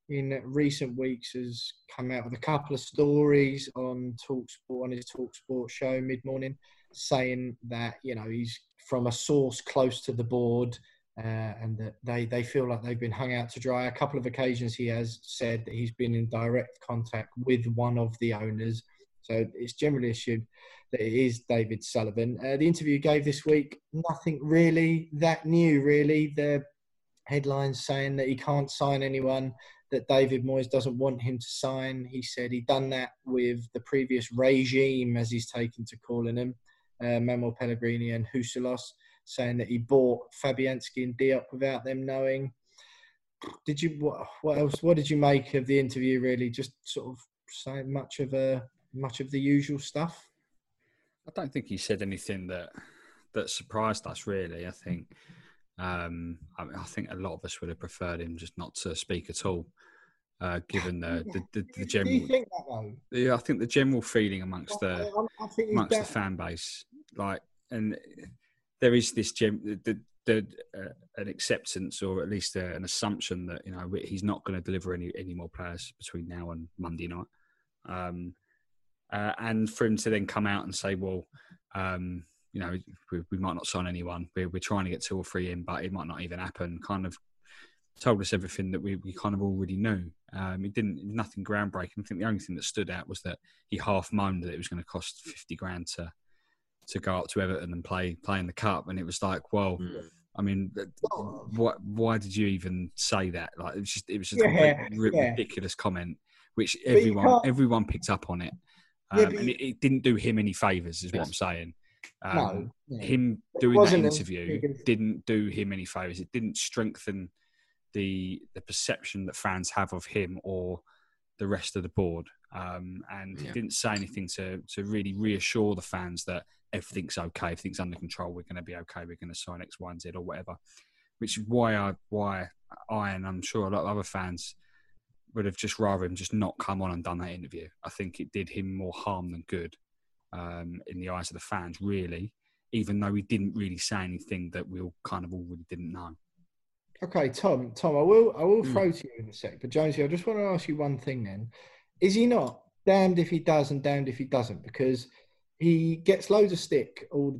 in recent weeks has come out with a couple of stories on Talksport on his Talksport show mid morning, saying that you know he's from a source close to the board. Uh, and that they, they feel like they've been hung out to dry. A couple of occasions he has said that he's been in direct contact with one of the owners. So it's generally assumed that it is David Sullivan. Uh, the interview gave this week, nothing really that new, really. The headlines saying that he can't sign anyone that David Moyes doesn't want him to sign. He said he'd done that with the previous regime, as he's taken to calling him, uh, Manuel Pellegrini and Husillos, saying that he bought Fabianski and Diop without them knowing. Did you what, what else? What did you make of the interview? Really, just sort of saying much of a much of the usual stuff. I don't think he said anything that that surprised us. Really, I think. Um, I, mean, I think a lot of us would have preferred him just not to speak at all. Uh, given the, the, the, the, general. Do you think that though? Yeah, I think the general feeling amongst the amongst the fan base, like, and there is this gem, the, the uh, an acceptance or at least uh, an assumption that you know he's not going to deliver any any more players between now and Monday night. Um, uh, and for him to then come out and say, well, um, you know, we, we, might not sign anyone. We're, we're trying to get two or three in, but it might not even happen. Kind of told us everything that we, we kind of already knew. Um, it didn't nothing groundbreaking. I think the only thing that stood out was that he half moaned that it was going to cost fifty grand to to go up to Everton and play play in the cup, and it was like, well. Mm. I mean, what? Why did you even say that? Like, it was just, it was just yeah, a yeah. ridiculous comment, which everyone everyone picked up on it, um, yeah, and it, it, didn't do him any favors, is what I'm saying. Um, no, him doing that interview didn't do him any favors. It didn't strengthen the the perception that fans have of him or the rest of the board. Um, and yeah. he didn't say anything to to really reassure the fans that everything's okay, everything's under control, we're going to be okay, we're going to sign X, Y, and Z or whatever. Which is why I why I and I'm sure a lot of other fans would have just rather him just not come on and done that interview. I think it did him more harm than good um, in the eyes of the fans, really. Even though he didn't really say anything that we all kind of already didn't know. Okay, Tom. Tom, I will I will mm. throw to you in a sec. But Jonesy, I just want to ask you one thing. Then, is he not damned if he does and damned if he doesn't? Because he gets loads of stick. All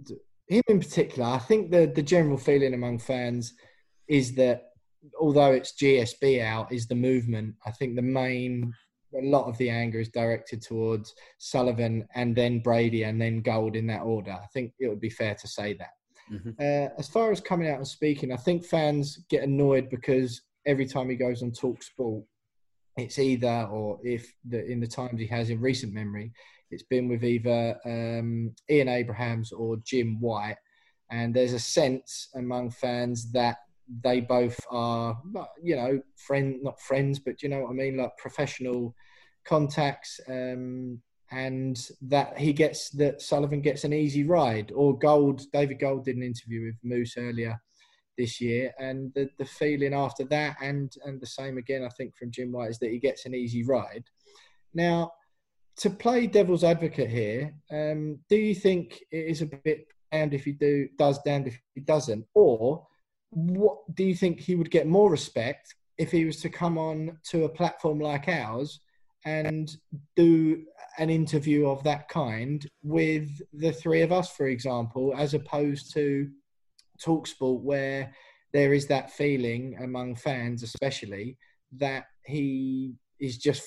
him in particular. I think the the general feeling among fans is that although it's GSB out, is the movement. I think the main a lot of the anger is directed towards Sullivan and then Brady and then Gold in that order. I think it would be fair to say that. Mm-hmm. Uh, as far as coming out and speaking, I think fans get annoyed because every time he goes on Talk Sport, it's either or if the, in the times he has in recent memory, it's been with either um, Ian Abrahams or Jim White, and there's a sense among fans that they both are, you know, friend not friends, but you know what I mean, like professional contacts. Um, and that he gets that Sullivan gets an easy ride. Or Gold, David Gold did an interview with Moose earlier this year, and the, the feeling after that, and and the same again, I think from Jim White is that he gets an easy ride. Now, to play devil's advocate here, um, do you think it is a bit damned if he do does damned if he doesn't, or what do you think he would get more respect if he was to come on to a platform like ours? and do an interview of that kind with the three of us, for example, as opposed to Talksport, where there is that feeling among fans, especially, that he is just,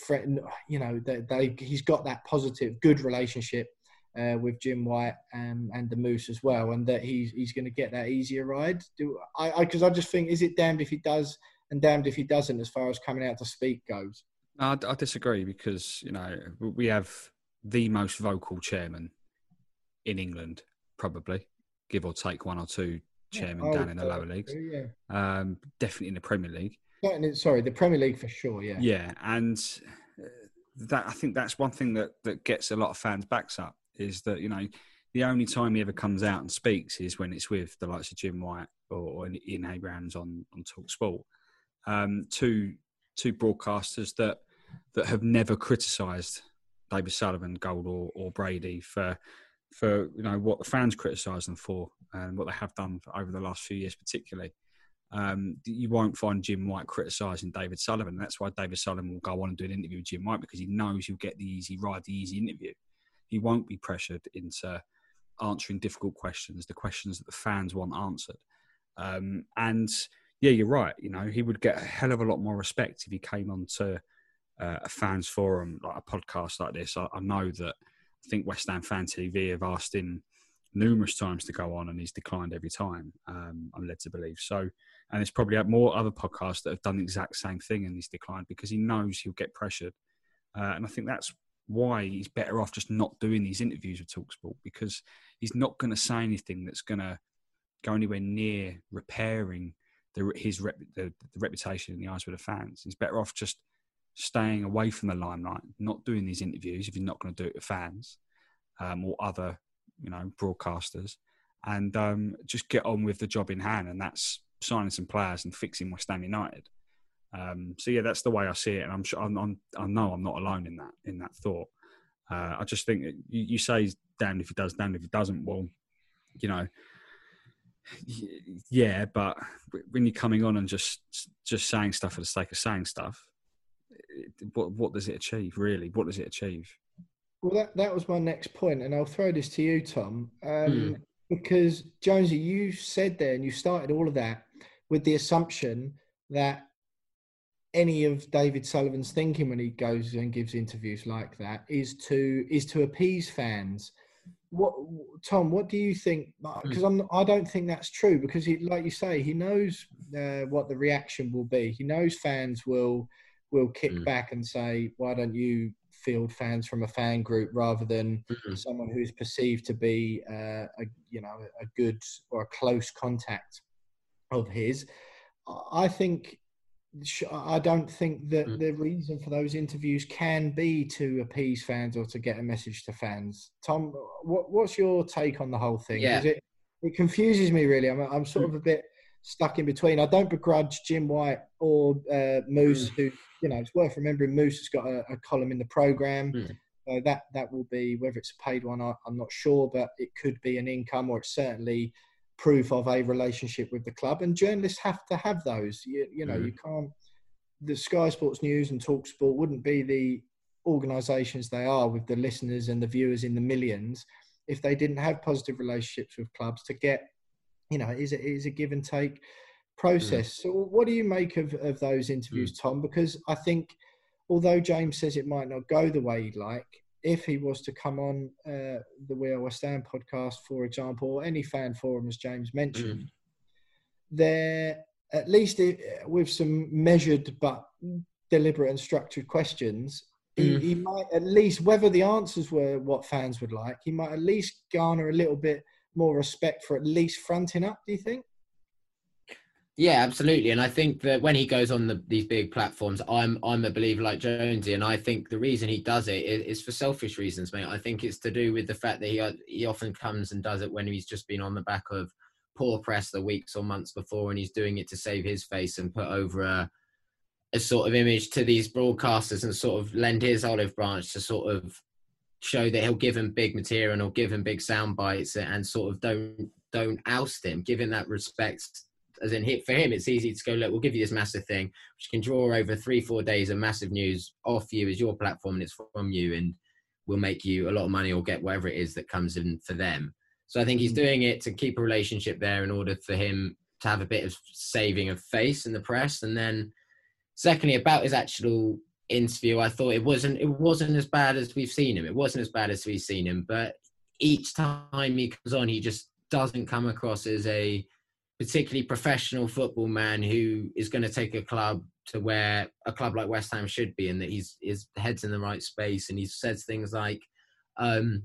you know, that they, he's got that positive, good relationship uh, with Jim White and, and the Moose as well, and that he's he's going to get that easier ride. Do I? Because I, I just think, is it damned if he does and damned if he doesn't, as far as coming out to speak goes. No, I, I disagree because you know we have the most vocal chairman in England, probably give or take one or two chairmen yeah, down in the lower leagues. Yeah. Um, definitely in the Premier League. Sorry, the Premier League for sure. Yeah. Yeah, and uh, that I think that's one thing that that gets a lot of fans' backs up is that you know the only time he ever comes out and speaks is when it's with the likes of Jim White or, or Ian Abrahams on on Talk Sport. Um, two two broadcasters that that have never criticised David Sullivan, Gold, or, or Brady for for you know what the fans criticise them for and what they have done over the last few years, particularly. Um, you won't find Jim White criticising David Sullivan. That's why David Sullivan will go on and do an interview with Jim White because he knows he'll get the easy ride, the easy interview. He won't be pressured into answering difficult questions, the questions that the fans want answered. Um, and yeah, you're right. You know, he would get a hell of a lot more respect if he came on to uh, a fans forum, like a podcast like this. I, I, know that I think West Ham Fan TV have asked him numerous times to go on, and he's declined every time. Um, I'm led to believe so. And there's probably more other podcasts that have done the exact same thing, and he's declined because he knows he'll get pressured. Uh, and I think that's why he's better off just not doing these interviews with Talksport because he's not going to say anything that's going to go anywhere near repairing the, his rep, the, the, reputation in the eyes of the fans. He's better off just staying away from the limelight, not doing these interviews if you're not going to do it with fans um, or other, you know, broadcasters, and um, just get on with the job in hand, and that's signing some players and fixing West Ham United. Um, so yeah, that's the way I see it, and I'm sure I'm, I'm, i know I'm not alone in that in that thought. Uh, I just think you, you say damned if he does, damned if he doesn't. Well, you know, yeah, but when you're coming on and just just saying stuff for the sake of saying stuff, what what does it achieve really? What does it achieve? Well, that that was my next point, and I'll throw this to you, Tom, um, mm. because Jonesy, you said there, and you started all of that with the assumption that any of David Sullivan's thinking when he goes and gives interviews like that is to is to appease fans. What Tom? What do you think? Because hmm. I'm I don't think that's true because he, like you say, he knows uh, what the reaction will be. He knows fans will will kick mm. back and say, "Why don't you field fans from a fan group rather than mm-hmm. someone who's perceived to be uh, a you know a good or a close contact of his?" I think I don't think that mm. the reason for those interviews can be to appease fans or to get a message to fans. Tom, what, what's your take on the whole thing? Yeah. It, it confuses me really. I'm, I'm sort mm. of a bit stuck in between. I don't begrudge Jim White or uh, Moose, mm. who you know it's worth remembering. Moose has got a, a column in the program. Mm. Uh, that that will be whether it's a paid one, I, I'm not sure, but it could be an income or it's certainly proof of a relationship with the club. And journalists have to have those. You, you know, mm. you can't. The Sky Sports News and Talk Sport wouldn't be the organisations they are with the listeners and the viewers in the millions if they didn't have positive relationships with clubs to get. You know, is it is a give and take process. Mm. So, what do you make of of those interviews, mm. Tom? Because I think, although James says it might not go the way he'd like, if he was to come on uh, the We Are West Ham podcast, for example, or any fan forum, as James mentioned, mm. there at least it, with some measured but deliberate and structured questions, mm. he, he, might at least, whether the answers were what fans would like, he might at least garner a little bit more respect for at least fronting up. Do you think? Yeah, absolutely. And I think that when he goes on the, these big platforms, I'm I'm a believer like Jonesy, and I think the reason he does it is, is, for selfish reasons, mate. I think it's to do with the fact that he uh, he often comes and does it when he's just been on the back of poor press the weeks or months before, and he's doing it to save his face and put over a a sort of image to these broadcasters and sort of lend his olive branch to sort of show that he'll give him big material he'll give him big sound bites and sort of don't don't oust him, giving that respect as in hit for him, it's easy to go, look, we'll give you this massive thing, which can draw over three, four days of massive news off you as your platform and it's from you and will make you a lot of money or get whatever it is that comes in for them. So I think he's mm. doing it to keep a relationship there in order for him to have a bit of saving of face in the press. And then secondly, about his actual interview, I thought it wasn't it wasn't as bad as we've seen him. It wasn't as bad as we've seen him, but each time he comes on, he just doesn't come across as a particularly professional football man who is going to take a club to where a club like West Ham should be, and that he's his head's in the right space. And he says things like, um,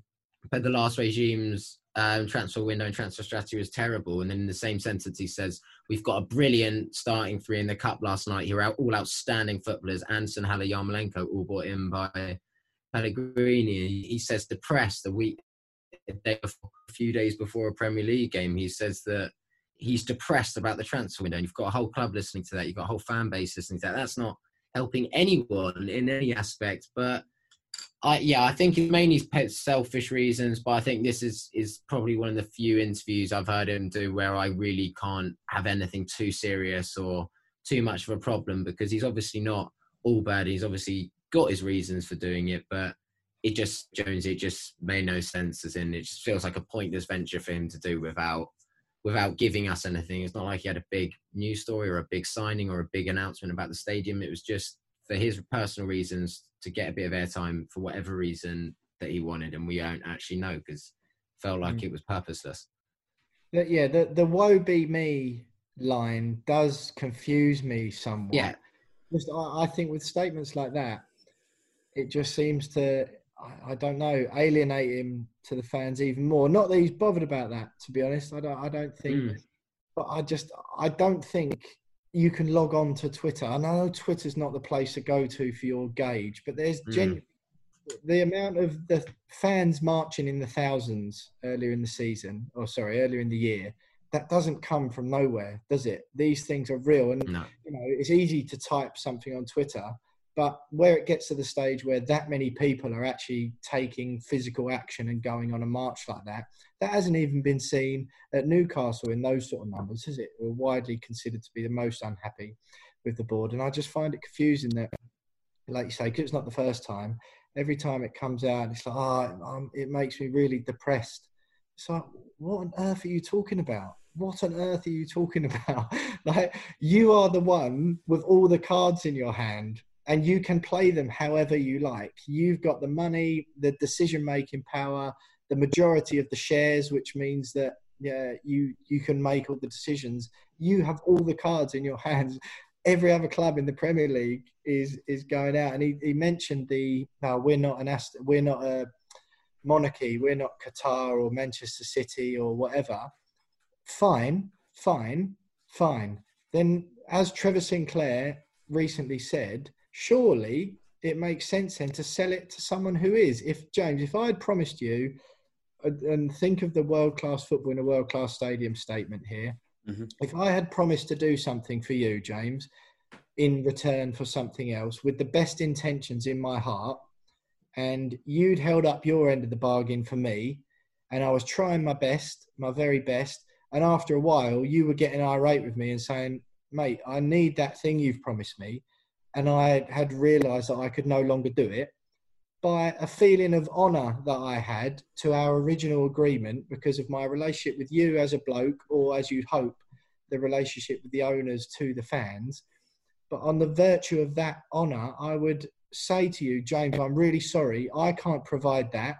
"But the last regime's um, transfer window and transfer strategy was terrible." And then in the same sentence, he says, "We've got a brilliant starting three in the cup last night. Who are all outstanding footballers. Anderson, Haller, Yarmolenko, all brought in by Pellegrini." He says, "Depressed the week." A few days before a Premier League game, he says that he's depressed about the transfer window. And you've got a whole club listening to that. You've got a whole fan base listening to that. That's not helping anyone in any aspect. But I, yeah, I think it's mainly selfish reasons. But I think this is is probably one of the few interviews I've heard him do where I really can't have anything too serious or too much of a problem because he's obviously not all bad. He's obviously got his reasons for doing it, but it just Jones, it just made no sense. As in, it just feels like a pointless venture for him to do without without giving us anything. It's not like he had a big news story or a big signing or a big announcement about the stadium. It was just for his personal reasons to get a bit of airtime for whatever reason that he wanted, and we don't actually know because felt like mm. it was purposeless. Yeah, the the woe be me line does confuse me somewhat. Yeah, just I, I think with statements like that, it just seems to I, I, don't know, alienate him to the fans even more. Not that he's bothered about that, to be honest. I don't, I don't think, mm. but I just, I don't think you can log on to Twitter. I know Twitter's not the place to go to for your gauge, but there's mm. the amount of the fans marching in the thousands earlier in the season, or sorry, earlier in the year, that doesn't come from nowhere, does it? These things are real, and No. you know it's easy to type something on Twitter, but where it gets to the stage where that many people are actually taking physical action and going on a march like that, that hasn't even been seen at Newcastle in those sort of numbers, is it? We're widely considered to be the most unhappy with the board, and I just find it confusing that, like you say, because it's not the first time. Every time it comes out, it's like, oh, it makes me really depressed. It's like, what on earth are you talking about? What on earth are you talking <laughs> about? like, you are the one with all the cards in your hand, and you can play them however you like. You've got the money, the decision making power, the majority of the shares, which means that yeah, you you can make all the decisions. You have all the cards in your <laughs> hands. Every other club in the Premier League is is going out, and he, he mentioned the no, we're not an Ast- we're not a monarchy, we're not Qatar or Manchester City or whatever. Fine, fine, fine. Then, as Trevor Sinclair recently said, surely it makes sense then to sell it to someone who is. If James, if I had promised you, and- think of the world class football in a world class stadium statement here, Mhm. if I had promised to do something for you, James, in return for something else with the best intentions in my heart, and you'd held up your end of the bargain for me, and I was trying my best, my very best, and after a while, you were getting irate with me and saying, "Mate, I need that thing you've promised me," and I had realised that I could no longer do it by a feeling of honour that I had to our original agreement because of my relationship with you as a bloke, or as you'd hope, the relationship with the owners to the fans. But on the virtue of that honour, I would say to you, James, I'm really sorry. I can't provide that,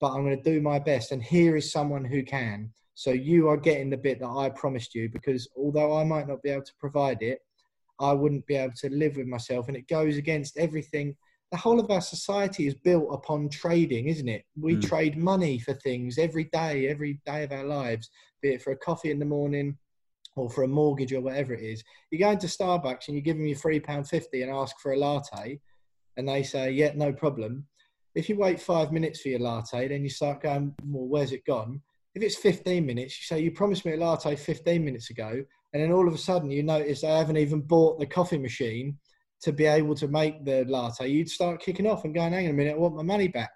but I'm going to do my best. And here is someone who can. So you are getting the bit that I promised you because although I might not be able to provide it, I wouldn't be able to live with myself. And it goes against everything. The whole of our society is built upon trading, isn't it? We Mm. trade money for things every day, every day of our lives, be it for a coffee in the morning or for a mortgage or whatever it is. You go into Starbucks and you give them your £3.50 and ask for a latte, and they say, yeah, no problem. If you wait five minutes for your latte, then you start going, well, where's it gone? If it's 15 minutes, you say, you promised me a latte 15 minutes ago. And then all of a sudden you notice they haven't even bought the coffee machine to be able to make the latte. You'd start kicking off and going, hang on a minute, I want my money back.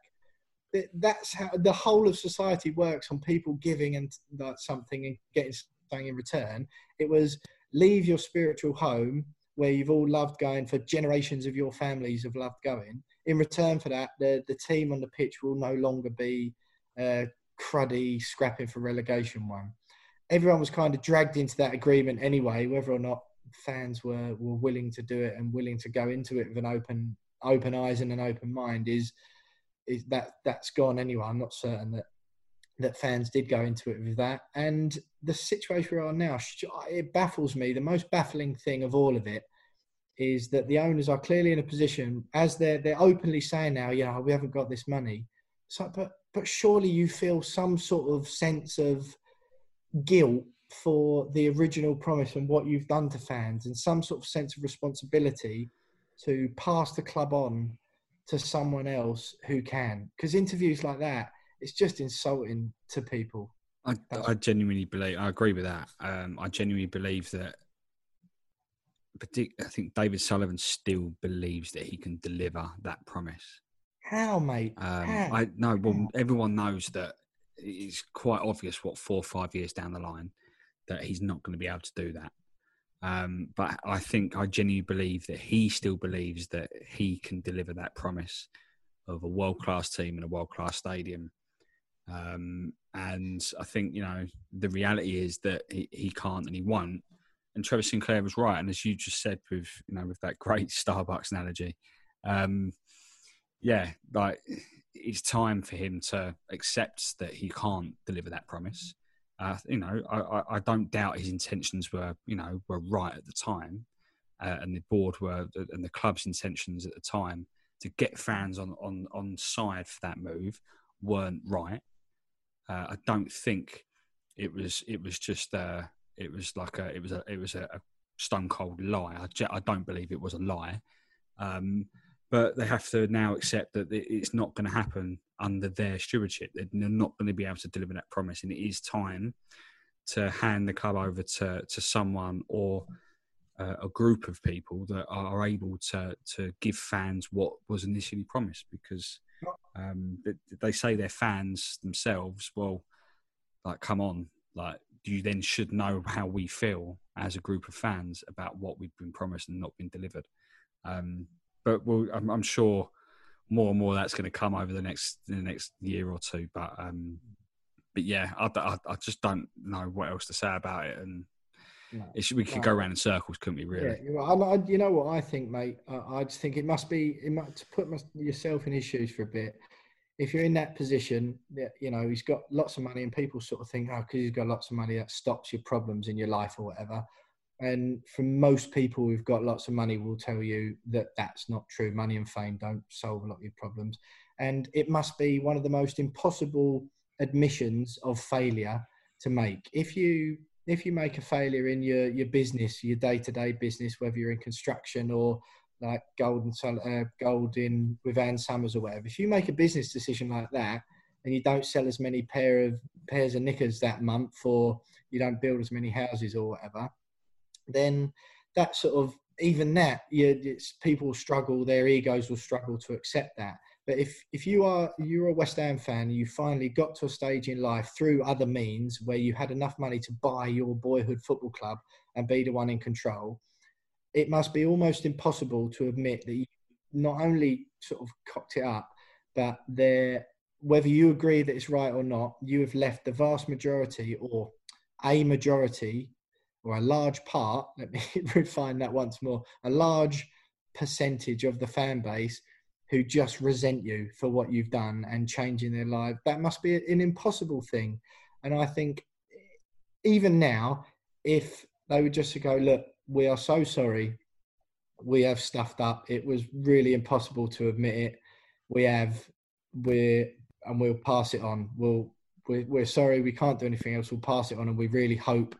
That's how the whole of society works on people giving and like something and getting something in return. It was leave your spiritual home where you've all loved going for generations of your families have loved going. In return for that, the, the team on the pitch will no longer be uh, cruddy, scrapping for relegation one. Everyone was kind of dragged into that agreement anyway, whether or not fans were, were willing to do it and willing to go into it with an open open eyes and an open mind is is that that's gone anyway. I'm not certain that that fans did go into it with that. And the situation we are now, it baffles me. The most baffling thing of all of it is that the owners are clearly in a position, as they're they're openly saying now, yeah, we haven't got this money. So, but but surely you feel some sort of sense of guilt for the original promise and what you've done to fans, and some sort of sense of responsibility to pass the club on to someone else who can. Because interviews like that, it's just insulting to people. I, I genuinely believe. I agree with that. Um, I genuinely believe that. I think David Sullivan still believes that he can deliver that promise. How, mate? Um, How? I no. Well, everyone knows that it's quite obvious. What four or five years down the line, that he's not going to be able to do that. Um, but I think I genuinely believe that he still believes that he can deliver that promise of a world class team in a world class stadium. Um, and I think you know the reality is that he, he can't and he won't. And Trevor Sinclair was right. And as you just said with you know with that great <laughs> Starbucks analogy, um, yeah, like it's time for him to accept that he can't deliver that promise. Uh, you know, I, I, don't doubt his intentions were, you know, were right at the time, uh, and the board were, and the club's intentions at the time to get fans on on on side for that move weren't right. Uh, I don't think it was it was just uh, it was like a it was a it was a, a stone cold lie. I, I don't believe it was a lie. Um, but they have to now accept that it's not going to happen under their stewardship. They're not going to be able to deliver that promise, and it is time to hand the club over to to someone or uh, a group of people that are able to to give fans what was initially promised. Because um, they say they're fans themselves. Well, like, come on, like you then should know how we feel as a group of fans about what we've been promised and not been delivered. Um, but we'll, I'm, I'm, sure more and more that's going to come over the next the next year or two. But um, but yeah, I, I, I, just don't know what else to say about it, and no, we could no. go around in circles, couldn't we? Really? Yeah, I, you know what I think, mate. I just think it must be it might, to put yourself in his shoes for a bit. If you're in that position, you know he's got lots of money, and people sort of think, oh, because he's got lots of money, that stops your problems in your life or whatever. And for most people who've got lots of money, will tell you that that's not true. Money and fame don't solve a lot of your problems. And it must be one of the most impossible admissions of failure to make. If you if you make a failure in your your business, your day to day business, whether you're in construction or like Golden uh, with Ann Summers or whatever, if you make a business decision like that and you don't sell as many pair of pairs of knickers that month, or you don't build as many houses or whatever, then that sort of even that you, people struggle their egos will struggle to accept that. But if if you are you're a west ham fan you finally got to a stage in life through other means where you had enough money to buy your boyhood football club and be the one in control it must be almost impossible to admit that you not only sort of cocked it up but there whether you agree that it's right or not you have left the vast majority or a majority or a large part, <laughs> let me refine that once more, a large percentage of the fan base who just resent you for what you've done and changing their life. That must be an impossible thing. And I think eh, even now, if they were just to go, look, we are so sorry, we have stuffed up. It was really impossible to admit it. We have, we're, and we'll pass it on. We'll, we're, we're sorry, we can't do anything else. We'll pass it on, and we really hope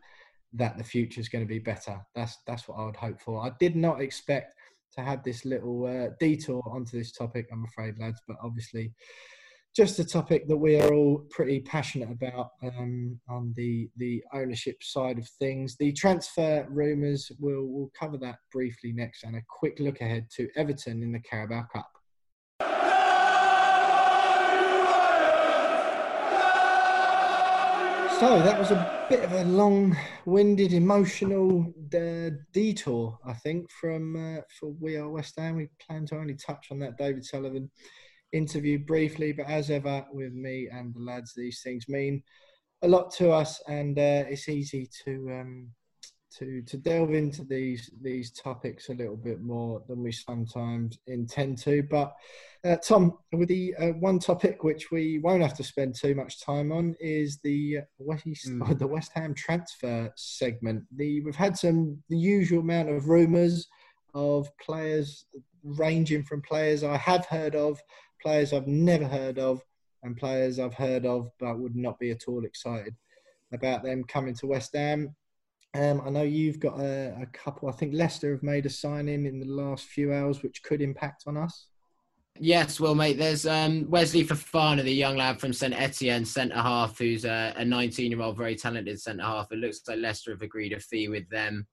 that the future is going to be better. That's that's what I would hope for. I did not expect to have this little uh, detour onto this topic. I'm afraid, lads, but obviously, just a topic that we are all pretty passionate about um, on the the ownership side of things. The transfer rumours. We'll we'll cover that briefly next, and a quick look ahead to Everton in the Carabao Cup. So that was a bit of a long-winded, emotional uh, detour, I think, from uh, for We Are West Ham. We plan to only touch on that David Sullivan interview briefly, but as ever with me and the lads, these things mean a lot to us, and uh, it's easy to um, to to delve into these these topics a little bit more than we sometimes intend to. But uh, Tom, with the uh, one topic which we won't have to spend too much time on is the West mm. <laughs> the West Ham transfer segment. The we've had some the usual amount of rumours of players ranging from players I have heard of, players I've never heard of, and players I've heard of but would not be at all excited about them coming to West Ham. Um, I know you've got a, a, couple. I think Leicester have made a signing in the last few hours, which could impact on us. Yes, well, mate. There's um, Wesley Fofana, the young lad from St Etienne, centre half, who's a 19 year old, very talented centre half. It looks like Leicester have agreed a fee with them,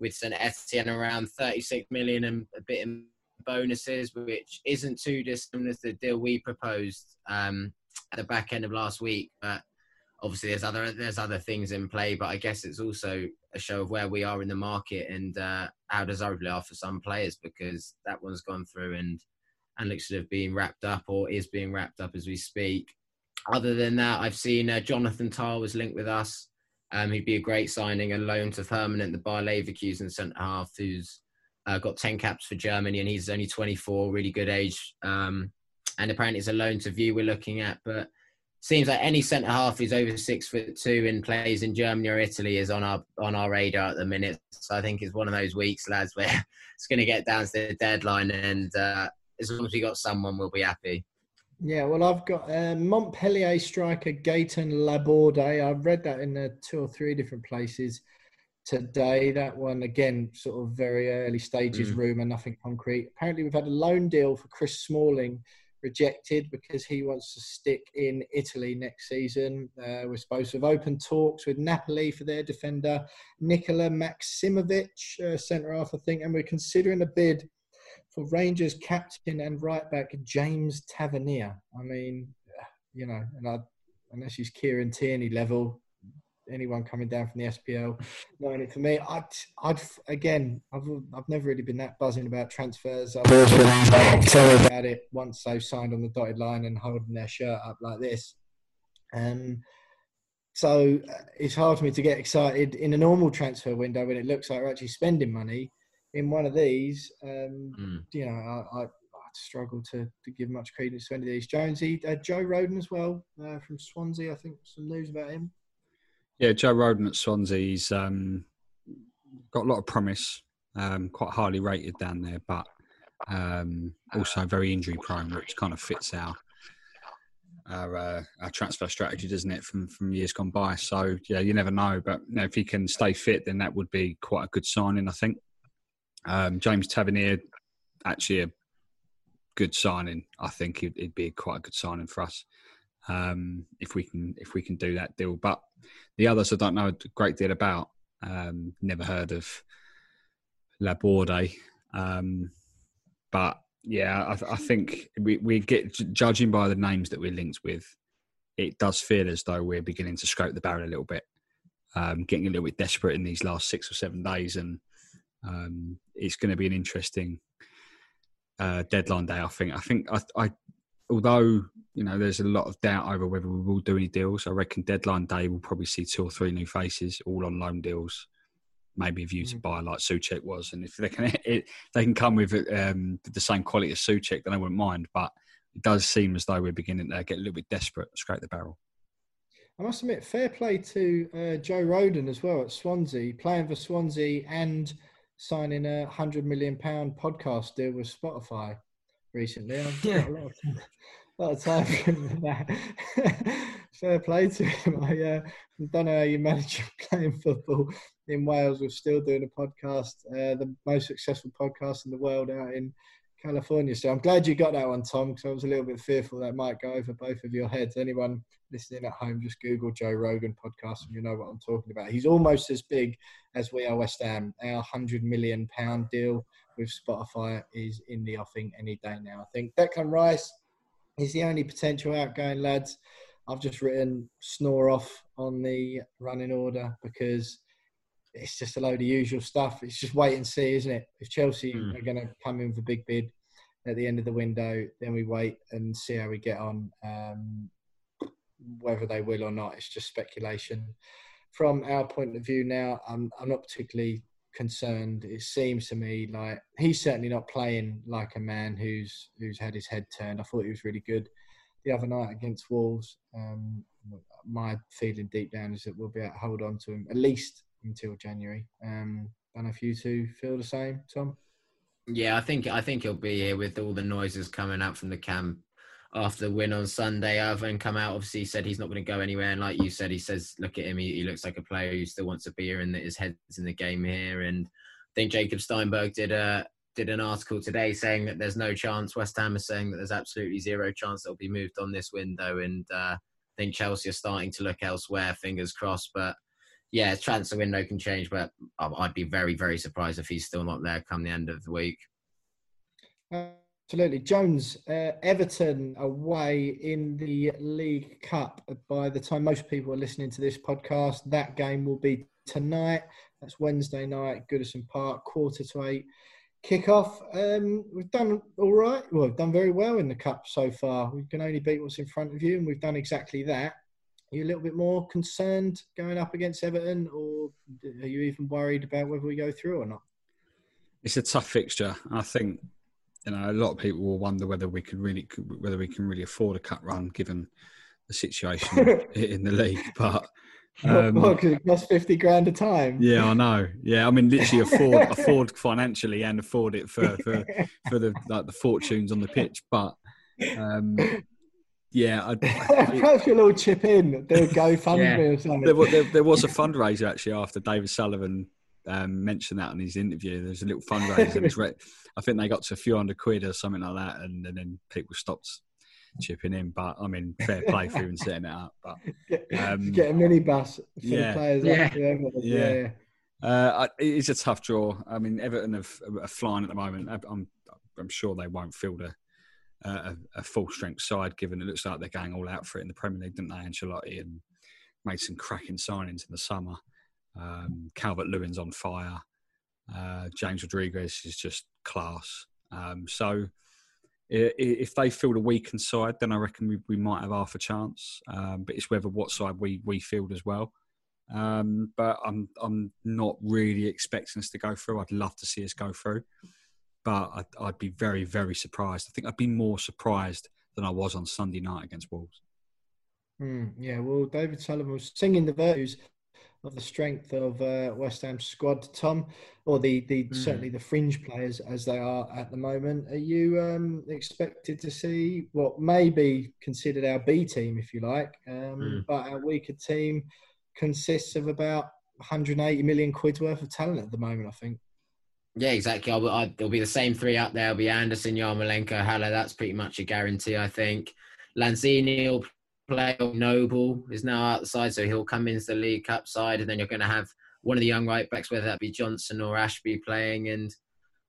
with St Etienne around 36 million and a bit in bonuses, which isn't too dissimilar to the deal we proposed um, at the back end of last week. But obviously there's other there's other things in play, but I guess it's also a show of where we are in the market and uh, how desirable are for some players because that one's gone through and and looks to have been wrapped up or is being wrapped up as we speak. Other than that, I've seen uh, Jonathan Tah was linked with us. Um, he'd be a great signing, a loan to permanent, the Bayer Leverkusen centre half, who's uh, got 10 caps for Germany and he's only 24, really good age. Um, and apparently it's a loan to view we're looking at. But seems like any centre half who's over six foot two and plays in Germany or Italy is on our on our radar at the minute. So I think it's one of those weeks, lads, where <laughs> it's going to get down to the deadline, and uh, as long as we got someone, we'll be happy. Yeah, well, I've got uh, Montpellier striker Gaetan Laborde. I've read that in uh, two or three different places. today. That one again, sort of very early stages, mm. rumour, nothing concrete. Apparently, we've had a loan deal for Chris Smalling rejected because he wants to stick in Italy next season. Uh, we're supposed to have open talks with Napoli for their defender, Nikola Maximovic, uh, centre half, I think, and we're considering a bid for Rangers captain and right back James Tavernier. I mean, you know, and I, unless he's Kieran Tierney level, anyone coming down from the SPL knowing it for me. I'd, I'd again, I've, I've never really been that buzzing about transfers. I've been about it once they've signed on the dotted line and holding their shirt up like this. Um, so uh, it's hard for me to get excited in a normal transfer window when it looks like we're actually spending money. In one of these, um, mm. you know, I, I, I, struggle to, to give much credence to any of these. Jonesy, uh, Joe Rodon as well uh, from Swansea. I think some news about him. Yeah, Joe Rodon at Swansea's um, got a lot of promise, um, quite highly rated down there, but um, also very injury prone, which kind of fits our our, uh, our transfer strategy, doesn't it, from from years gone by? So yeah, you never know, but you know, if he can stay fit, then that would be quite a good signing, I think. Um, James Tavernier, actually a good signing. I think it'd, it'd, be quite a good signing for us um, if we can if we can do that deal. But the others I don't know a great deal about. Um, never heard of Laborde. Um, but yeah, I, I, think we, we get judging by the names that we're linked with, it does feel as though we're beginning to scrape the barrel a little bit, um, getting a little bit desperate in these last six or seven days, and um, it's going to be an interesting uh, deadline day. I think. I think I, I although you know there's a lot of doubt over whether we will do any deals, I reckon deadline day we'll probably see two or three new faces, all on loan deals. Maybe a view to buy like Soucek was, and if they can <laughs> it, they can come with um, the same quality as Soucek, then I wouldn't mind. But it does seem as though we're beginning to get a little bit desperate, scrape the barrel. I must admit, fair play to uh, Joe Rodon as well at Swansea, playing for Swansea and signing a hundred million pound podcast deal with Spotify recently. I've yeah. got a lot of, a lot of time <laughs> for that. <laughs> Fair play to him. I uh, don't know how you manage <laughs> playing football in Wales We're still doing a podcast, uh, the most successful podcast in the world out in California. So I'm glad you got that one, Tom, because I was a little bit fearful that might go over both of your heads. Anyone listening at home, just Google Joe Rogan podcast and you know what I'm talking about. He's almost as big as we are West Ham. Our hundred million pound deal with Spotify is in the offing any day now. I think Declan Rice is the only potential outgoing lads. I've just written snore off on the running order because it's just a load of usual stuff. It's just wait and see, isn't it? If Chelsea mm. are going to come in for a big bid at the end of the window, then we wait and see how we get on. Um, whether they will or not, it's just speculation. From our point of view now, I'm, I'm not particularly concerned. It seems to me like he's certainly not playing like a man who's who's had his head turned. I thought he was really good the other night against Wolves. Um, my feeling deep down is that we'll be able to hold on to him at least until January. Um, don't if you two feel the same, Tom. Yeah, I think I think he'll be here with all the noises coming out from the camp after the win on Sunday. Irvine come out, obviously said he's not going to go anywhere. And like you said, he says, look at him, he, he, looks like a player who still wants to be here and that his head's in the game here. And I think Jacob Steinberg did a did an article today saying that there's no chance. West Ham is saying that there's absolutely zero chance that will be moved on this window. And uh, I think Chelsea are starting to look elsewhere, fingers crossed. But yeah, transfer window can change, but I'd be very, very surprised if he's still not there come the end of the week. Absolutely. Jones, uh, Everton away in the League Cup. By the time most people are listening to this podcast, that game will be tonight. That's Wednesday night, Goodison Park, quarter to eight. Kickoff. Um, we've done all right. Well, we've done very well in the Cup so far. We can only beat what's in front of you, and we've done exactly that. Are you a little bit more concerned going up against Everton, or are you even worried about whether we go through or not? It's a tough fixture. I think you know, a lot of people will wonder whether we can really whether we can really afford a cut run given the situation <laughs> in the league. <laughs> But um, what, it costs fifty grand a time. Yeah, I know. Yeah, I mean, literally afford <laughs> afford financially and afford it for for, for the like the fortunes on the pitch. But um, yeah, I, <laughs> perhaps you'll all chip in, do a <laughs> GoFundMe yeah. or something. There, there, there, was a fundraiser actually after David Sullivan um, mentioned that in his interview. There's a little fundraiser. I think they got to a few hundred quid or something like that, and, and then people stopped chipping in. But I mean, fair play for even setting it up. But <laughs> um, get a minibus for yeah, the players. Yeah, yeah. yeah. Uh, it's a tough draw. I mean, Everton have, are flying at the moment. I'm, I'm sure they won't field a, a, a, full strength side, given it looks like they're going all out for it in the Premier League, didn't they? Ancelotti and made some cracking signings in the summer. Um, Calvert Lewin's on fire. Uh, James Rodriguez is just class. Um, so if they field a weakened side, then I reckon we, we might have half a chance. Um, but it's whether what side we we field as well. Um, but I'm I'm not really expecting us to go through. I'd love to see us go through, but I'd, I'd be very very surprised. I think I'd be more surprised than I was on Sunday night against Wolves. Mm, yeah, well, David Sullivan was singing the virtues of the strength of uh, West Ham squad, Tom, or the the mm. certainly the fringe players as they are at the moment. Are you um, expected to see what may be considered our B team, if you like, um, mm. but our weaker team consists of about 180 million quid's worth of talent at the moment, I think. Yeah, exactly. I'll, I'll, there'll be the same three up there. It'll be Anderson, Yarmolenko, Haller. That's pretty much a guarantee, I think. Lanzini will play. Noble is now outside, so he'll come into the League Cup side, and then you're going to have one of the young right backs, whether that be Johnson or Ashby, playing. And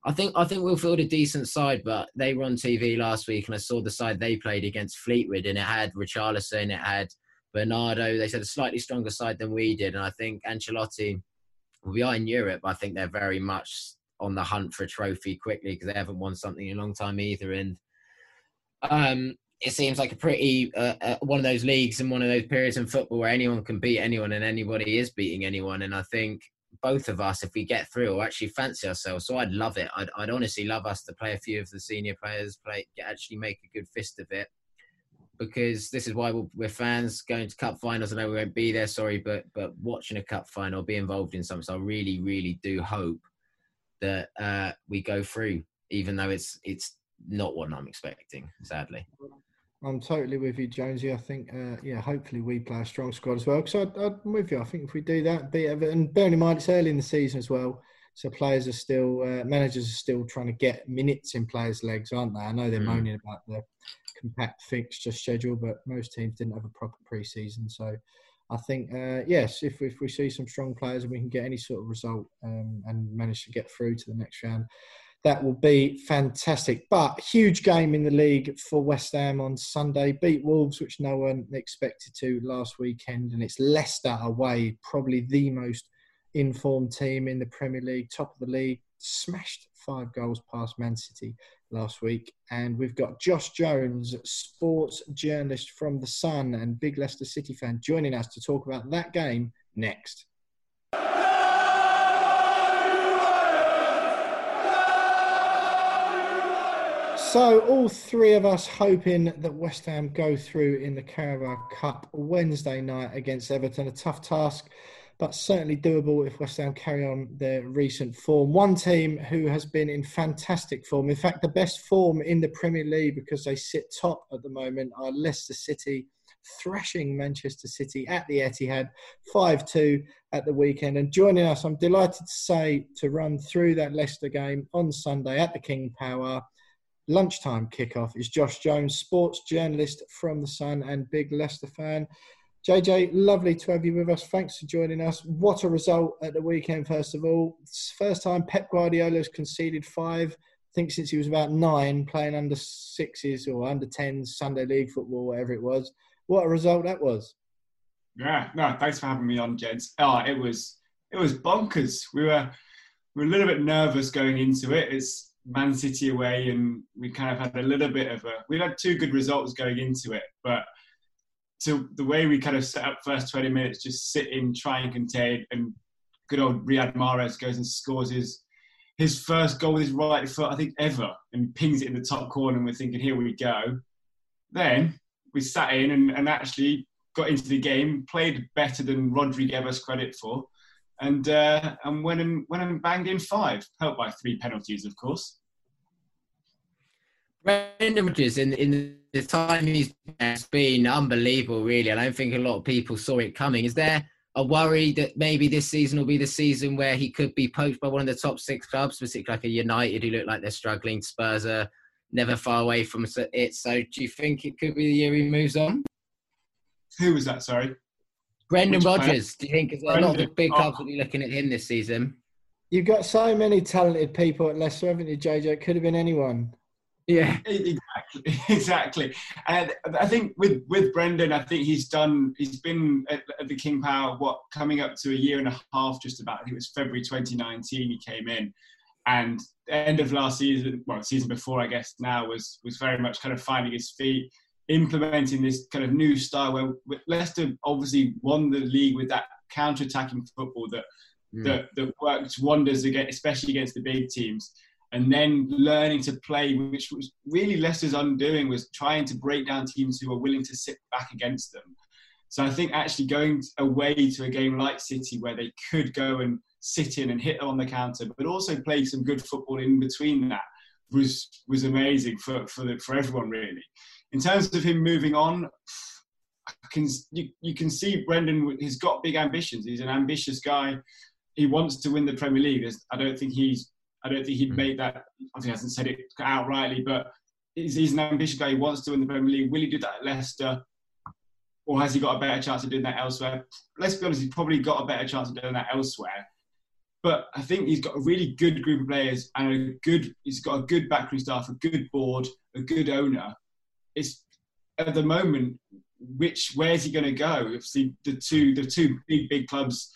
I think I think we'll field a decent side. But they were on TV last week, and I saw the side they played against Fleetwood, and it had Richarlison, it had Bernardo. They said a slightly stronger side than we did, and I think Ancelotti. We are in Europe. I think they're very much on the hunt for a trophy quickly because they haven't won something in a long time either. And um, it seems like a pretty uh, uh, one of those leagues and one of those periods in football where anyone can beat anyone and anybody is beating anyone. And I think both of us, if we get through, will actually fancy ourselves. So I'd love it. I'd, I'd honestly love us to play a few of the senior players, play actually make a good fist of it because this is why we're fans going to cup finals. I know we won't be there, sorry, but but watching a cup final, be involved in something. So I really, really do hope that uh, we go through, even though it's it's not what I'm expecting, sadly. I'm totally with you, Jonesy. I think, uh, yeah, hopefully we play a strong squad as well. Because I'm with you. I think if we do that, beat Everton, bearing in mind it's early in the season as well, so players are still, uh, managers are still trying to get minutes in players' legs, aren't they? I know they're mm. moaning about the compact fixture schedule, but most teams didn't have a proper pre-season. So I think, uh, yes, if, if we see some strong players and we can get any sort of result um, and manage to get through to the next round, that will be fantastic. But huge game in the league for West Ham on Sunday. Beat Wolves, which no one expected to last weekend, and it's Leicester away, probably the most informed team in the Premier League, top of the league. Smashed five goals past Man City last week. And we've got Josh Jones, sports journalist from The Sun and big Leicester City fan, joining us to talk about that game next. So, all three of us hoping that West Ham go through in the Carabao Cup Wednesday night against Everton. A tough task but certainly doable if West Ham carry on their recent form. One team who has been in fantastic form, in fact, the best form in the Premier League because they sit top at the moment, are Leicester City. Thrashing Manchester City at the Etihad 5 2 at the weekend. And joining us, I'm delighted to say, to run through that Leicester game on Sunday at the King Power lunchtime kickoff is Josh Jones, sports journalist from The Sun and big Leicester fan. JJ, lovely to have you with us. Thanks for joining us. What a result at the weekend, first of all. First time Pep Guardiola has conceded five, I think since he was about nine, playing under sixes or under tens, Sunday League football, whatever it was. What a result that was. Yeah, no, thanks for having me on, gents. Oh, it was it was bonkers. We were we were a little bit nervous going into it. It's Man City away, and we kind of had a little bit of a. We had two good results going into it, but to the way we kind of set up first 20 minutes, just sit in, try and contain, and good old Riyad Mahrez goes and scores his his first goal with his right foot, I think ever, and pings it in the top corner, and we're thinking, here we go. Then we sat in and, and actually got into the game, played better than Rodri gave us credit for, and uh, and went and went and banged in five, helped by three penalties, of course. Brendan Rodgers in in the time he's been unbelievable. Really, I don't think a lot of people saw it coming. Is there a worry that maybe this season will be the season where he could be poached by one of the top six clubs, particularly like a United who look like they're struggling. Spurs are never far away from it. So do you think it could be the year he moves on? Who was that? Sorry. Brendan Which Rodgers. Player? Do you think a lot of the big clubs oh. will be looking at him this season? You've got so many talented people at Leicester, haven't you, JJ? It could have been anyone. Yeah, exactly, <laughs> exactly. And I think with with Brendan, I think he's done. He's been at, at, the King Power what coming up to a year and a half, just about. I think it was February 2019 he came in, and end of last season, well, season before, I guess now was was very much kind of finding his feet, implementing this kind of new style where Leicester obviously won the league with that counter-attacking football that mm. that that worked wonders against, especially against the big teams and then learning to play, which was really Leicester's undoing, was trying to break down teams who were willing to sit back against them. So I think actually going away to a game like City where they could go and sit in and hit on the counter, but also play some good football in between that was was amazing for for the, for everyone really. In terms of him moving on, can you, you can see Brendan. He's got big ambitions. He's an ambitious guy. He wants to win the Premier League. I don't think he's I don't think he'd hmm. make that. Obviously, he hasn't said it outrightly, but he's, he's, an ambitious guy. He wants to win the Premier League. Will he do that at Leicester? Or has he got a better chance of doing that elsewhere? Let's be honest, he's probably got a better chance of doing that elsewhere. But I think he's got a really good group of players and a good. He's got a good backroom staff, a good board, a good owner. It's at the moment, which where's he going to go? Obviously, the two the two big big clubs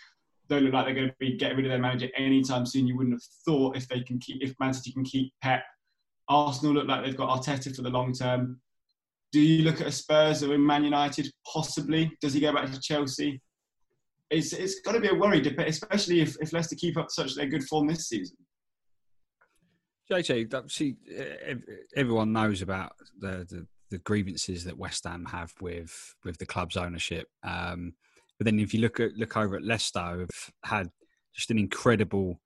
don't look like they're going to be getting rid of their manager anytime soon. You wouldn't have thought if they can keep if Man City can keep Pep. Arsenal look like they've got Arteta for the long term. Do you look at a Spurs or Man United? Possibly. Does he go back to Chelsea? It's it's got to be a worry, especially if, if Leicester keep up such a good form this season. JJ, see, everyone knows about the, the, the grievances that West Ham have with with the club's ownership. Um, but then if you look at look over at Leicester, who've had just an incredible,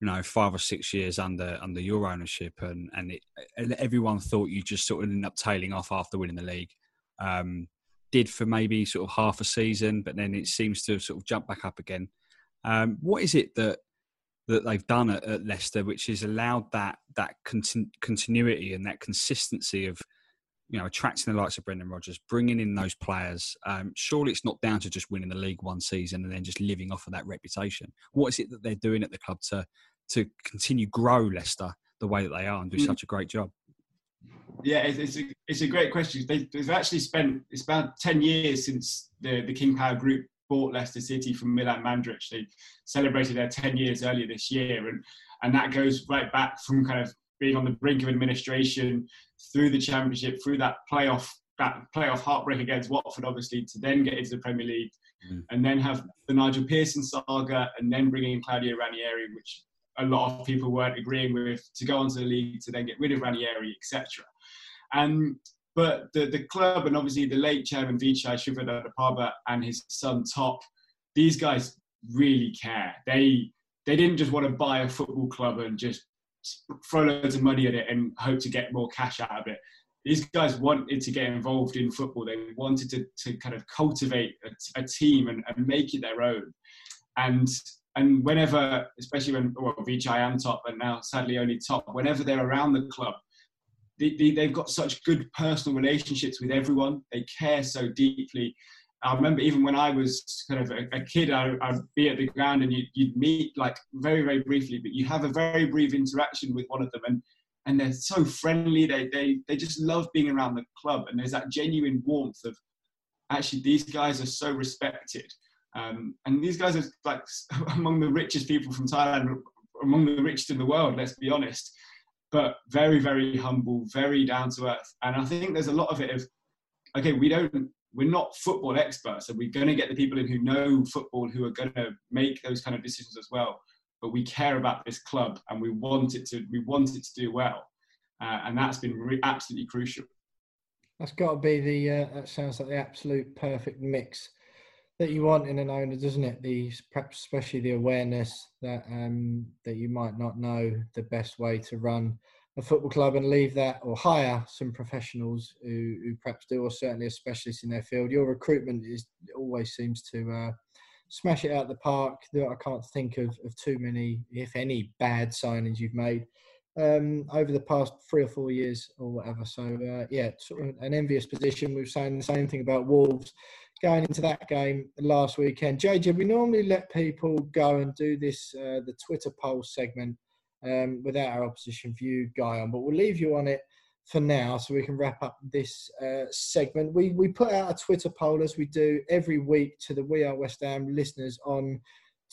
you know, five or six years under under your ownership, and and, it, and everyone thought you just sort of ended up tailing off after winning the league. Um, did for maybe sort of half a season, but then it seems to have sort of jumped back up again. Um, what is it that that they've done at, at Leicester, which has allowed that that continu- continuity and that consistency of you know, attracting the likes of Brendan Rodgers, bringing in those players. Um, surely it's not down to just winning the league one season and then just living off of that reputation. What is it that they're doing at the club to to continue grow Leicester the way that they are and do mm. such a great job? Yeah, it's, a, it's a great question. They, have actually spent it's about ten years since the the King Power Group bought Leicester City from Milan Mandaric. They celebrated their ten years earlier this year, and and that goes right back from kind of being on the brink of administration through the championship, through that playoff that playoff heartbreak against Watford, obviously, to then get into the Premier League, mm. and then have the Nigel Pearson saga, and then bring in Claudio Ranieri, which a lot of people weren't agreeing with, to go onto the league, to then get rid of Ranieri, etc. And but the, the club and obviously the late chairman Vichai Srivaddhanaprabha and his son Top, these guys really care. They they didn't just want to buy a football club and just throw loads of money at it and hope to get more cash out of it. These guys wanted to get involved in football. They wanted to, to kind of cultivate a, a team and, and, make it their own. And and whenever, especially when well, Vichai and Top, and now sadly only Top, whenever they're around the club, they, they, they've got such good personal relationships with everyone. They care so deeply I remember even when I was kind of a, a kid, I, would be at the ground and you'd, you'd, meet like very, very briefly, but you have a very brief interaction with one of them and, and they're so friendly. They, they, they just love being around the club. And there's that genuine warmth of actually these guys are so respected. Um, and these guys are like <laughs> among the richest people from Thailand, among the richest in the world, let's be honest, but very, very humble, very down to earth. And I think there's a lot of it of, okay, we don't we're not football experts, so we're going to get the people in who know football who are going to make those kind of decisions as well. But we care about this club and we want it to we want it to do well, uh, and that's been re- absolutely crucial. That's got to be the uh, that sounds like the absolute perfect mix that you want in an owner, doesn't it? The perhaps especially the awareness that um, that you might not know the best way to run a football club and leave that or hire some professionals who, who perhaps do or certainly a specialist in their field. Your recruitment is always seems to uh, smash it out of the park. I can't think of, of too many, if any, bad signings you've made um, over the past three or four years or whatever. So uh, yeah, sort of an envious position. We've saying the same thing about Wolves going into that game last weekend. JJ, we normally let people go and do this uh, the Twitter poll segment um, without our opposition view guy on, but we'll leave you on it for now so we can wrap up this uh, segment. We we put out a Twitter poll as we do every week to the We Are West Ham listeners on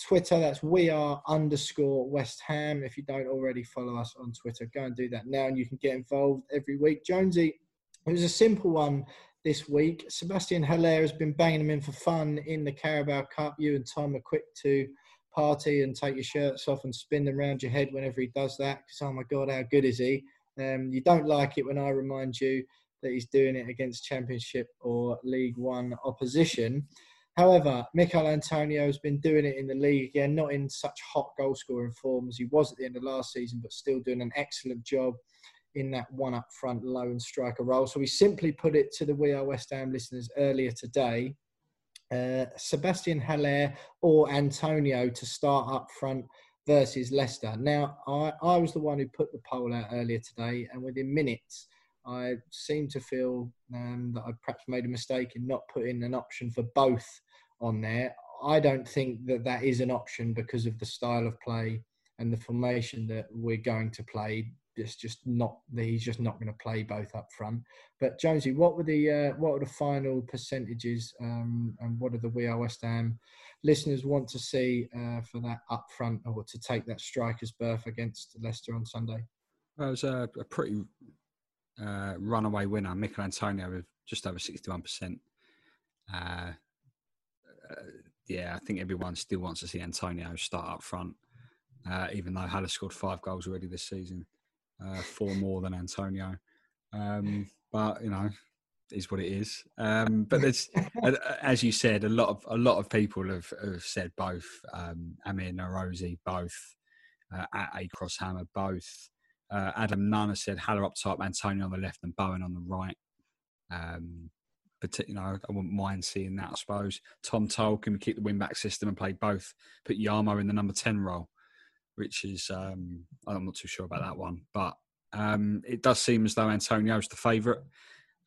Twitter. That's we are underscore West Ham. If you don't already follow us on Twitter, go and do that now, and you can get involved every week. Jonesy, it was a simple one this week. Sebastien Haller has been banging them in for fun in the Carabao Cup. You and Tom are quick to party and take your shirts off and spin them around your head whenever he does that. Because oh my God, how good is he? Um, you don't like it when I remind you that he's doing it against Championship or League One opposition. However, Michail Antonio has been doing it in the league again, not in such hot goal scoring form as he was at the end of last season, but still doing an excellent job in that one up front lone striker role. So we simply put it to the We Are West Ham listeners earlier today. Uh, Sebastien Haller or Antonio to start up front versus Leicester. Now, I, I was the one who put the poll out earlier today, and within minutes, I seem to feel um, that I perhaps made a mistake in not putting an option for both on there. I don't think that that is an option because of the style of play and the formation that we're going to play. It's just not. He's just not going to play both up front. But Jonesy, what were the uh, what were the final percentages, um, and what do the We Are West Ham listeners want to see uh, for that up front or to take that striker's berth against Leicester on Sunday? Well, it was a, a pretty uh, runaway winner, Michail Antonio, with just over 61%. Uh, uh, yeah, I think everyone still wants to see Antonio start up front, uh, even though Haller scored five goals already this season, uh, four more than Antonio. Um, but, you know, is what it is. Um, but there's, <laughs> as you said, a lot of a lot of people have, have said both. Um, Amir Narozi, both uh, at A Crosshammer, both. Uh, Adam Nunn has said Haller up top, Antonio on the left, and Bowen on the right. Um, but you know, I wouldn't mind seeing that. I suppose Tom told can we keep the wing back system and play both? Put Yarmo in the number ten role, which is um, I'm not too sure about that one, but um, it does seem as though Antonio's the favourite,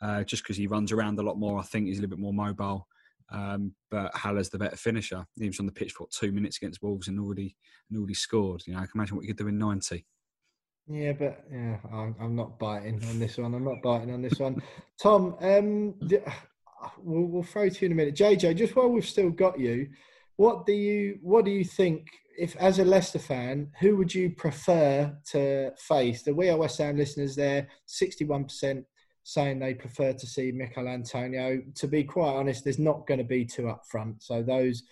uh, just because he runs around a lot more. I think he's a little bit more mobile. Um, but Haller's the better finisher. He was on the pitch for two minutes against Wolves and already and already scored. You know, I can imagine what you could do in ninety. Yeah, but yeah, I'm, I'm not biting on this one. I'm not biting on this one. Tom, um, we'll, we'll throw to you in a minute. JJ, just while we've still got you, what do you what do you think? If as a Leicester fan, who would you prefer to face? The We Are West Ham listeners there, 61% saying they prefer to see Michail Antonio. To be quite honest, there's not going to be two up front. So those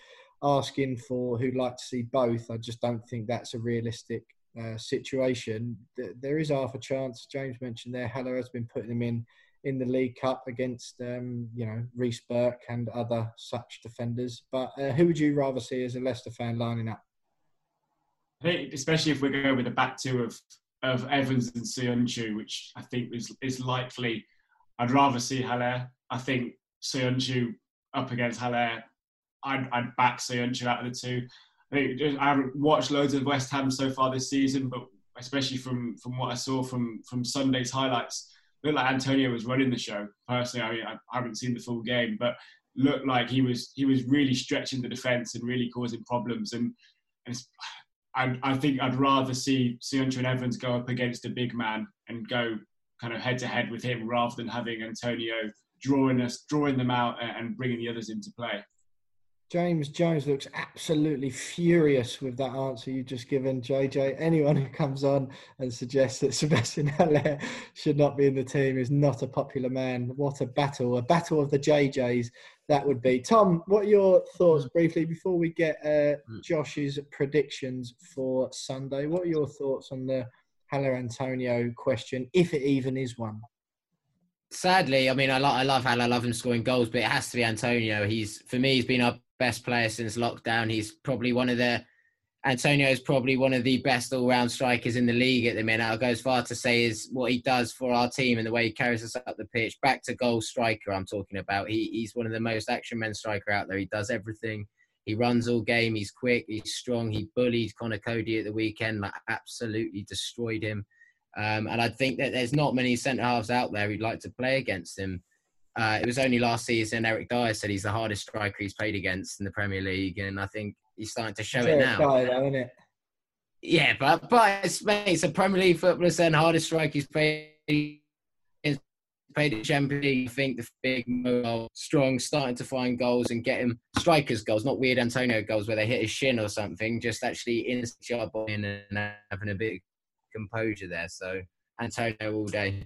asking for who'd like to see both, I just don't think that's a realistic uh, situation, there is half a chance. James mentioned there, Haller has been putting them in in the League Cup against, um, you know, Reece Burke and other such defenders. But uh, who would you rather see as a Leicester fan lining up? Especially if we go with the back two of of Evans and Söyüncü, which I think is is likely. I'd rather see Haller. I think Söyüncü up against Haller. I'd, I'd back Söyüncü out of the two. I haven't watched loads of West Ham so far this season, but especially from from what I saw from from Sunday's highlights, looked like Antonio was running the show. Personally, I mean, I haven't seen the full game, but looked like he was he was really stretching the defence and really causing problems. And, and I, I, think I'd rather see Söyüncü and Evans go up against a big man and go kind of head to head with him rather than having Antonio drawing us drawing them out and bringing the others into play. James Jones looks absolutely furious with that answer you've just given, JJ. Anyone who comes on and suggests that Sebastien <laughs> Haller should not be in the team is not a popular man. What a battle, a battle of the JJs that would be. Tom, what are your thoughts briefly before we get uh, hmm. Josh's predictions for Sunday? What are your thoughts on the Haller Antonio question, if it even is one? Sadly, I mean, I, lo- I love Haller, I love him scoring goals, but it has to be Antonio. He's for me, he's been our best player since lockdown. He's probably one of the Antonio is probably one of the best all-round strikers in the league at the minute. I'll go as far to say is what he does for our team and the way he carries us up the pitch. Back to goal striker, I'm talking about. He, he's one of the most action men striker out there. He does everything He runs all game. He's quick. He's strong. He bullied Conor Coady at the weekend, like absolutely destroyed him. Um, and I think that there's not many centre halves out there who'd like to play against him. Uh, it was only last season Eric Dier said he's the hardest striker he's played against in the Premier League, and I think he's starting to show it's it now. Dier, though, it? Yeah, but but it's, mate, it's a Premier League footballer saying hardest striker he's played. Played at Champions League. I think the big, mobile, strong, starting to find goals and get him strikers goals, not weird Antonio goals where they hit his shin or something. Just actually in the job and having a bit composure there. So Antonio all day.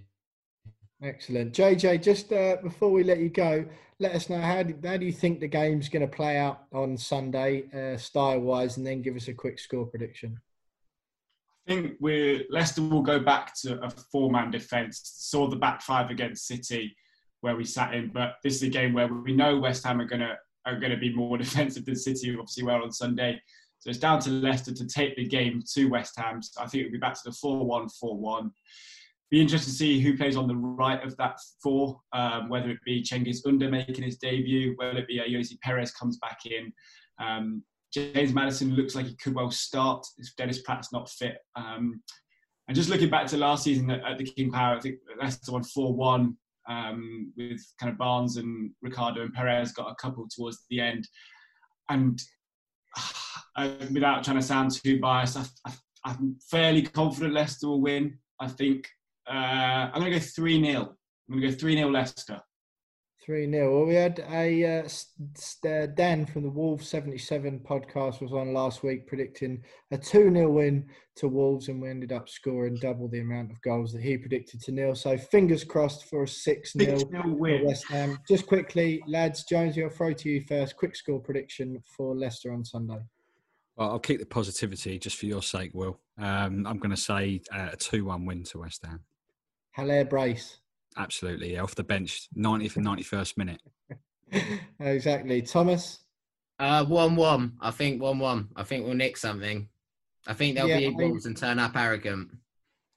Excellent, JJ. Just uh, before we let you go, let us know how do, how do you think the game's going to play out on Sunday, uh, style wise, and then give us a quick score prediction. I think we Leicester will go back to a four-man defence. Saw the back five against City, where we sat in, but this is a game where we know West Ham are going to are going to be more <laughs> defensive than City. Obviously, well on Sunday. So it's down to Leicester to take the game to West Ham. So I think it'll be back to the 4 1 4 1. Be interested to see who plays on the right of that four, um, whether it be Cengiz Under making his debut, whether it be Ayoze Perez comes back in. Um, James Maddison looks like he could well start if Dennis Praet's not fit. Um, and just looking back to last season at, at the King Power, I think Leicester won 4 1 um, with kind of Barnes and Ricardo and Perez got a couple towards the end. And <sighs> uh, without trying to sound too biased, I, am fairly confident Leicester will win. I think uh, I'm going to go 3 0. I'm going to go 3 0 Leicester. 3 0. Well, we had a uh, uh, Dan from the Wolves 77 podcast was on last week predicting a 2 0 win to Wolves, and we ended up scoring double the amount of goals that he predicted to nil. So fingers crossed for a 6 0 win. West Ham. Just quickly, lads, Jones, I'll throw to you first. Quick score prediction for Leicester on Sunday. Well, I'll keep the positivity just for your sake, Will. Um, I'm going to say uh, a 2 1 win to West Ham. Haller Brace. Absolutely, yeah, off the bench, 90th and 91st minute. <laughs> exactly. Thomas? Uh, 1 1. I think 1 1. I think we'll nick something. I think they'll yeah, be balls and turn up arrogant.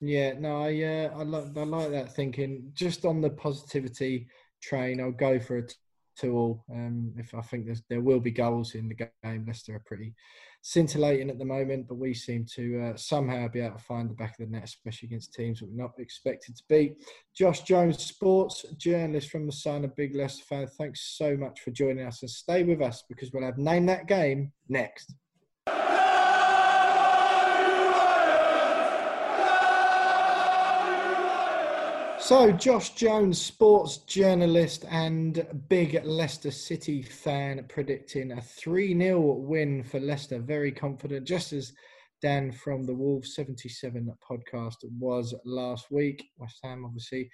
Yeah, no, I, uh, I, like, I like that thinking. Just on the positivity train, I'll go for a two all. Um, if I think there will be goals in the game, Leicester are pretty scintillating at the moment, but we seem to uh, somehow be able to find the back of the net, especially against teams that we're not expected to beat. Josh Jones, sports journalist from the Sun, a big Leicester fan. Thanks so much for joining us and stay with us because we'll have Name That Game next. So, Josh Jones, sports journalist and big Leicester City fan, predicting a 3 0 win for Leicester. Very confident, just as Dan from the Wolves 77 podcast was last week. West Ham obviously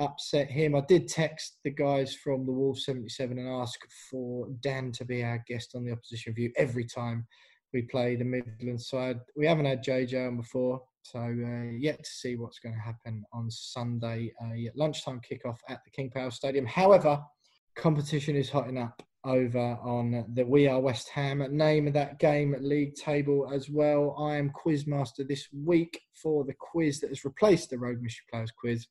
upset him. I did text the guys from the Wolves 77 and ask for Dan to be our guest on the opposition view every time we play the Midland side. We haven't had JJ on before. So uh, yet to see what's going to happen on Sunday, a lunchtime kickoff at the King Power Stadium. However, competition is hotting up over on the We Are West Ham name of that game league table as well. I am quizmaster this week for the quiz that has replaced the Road Mystery Players quiz.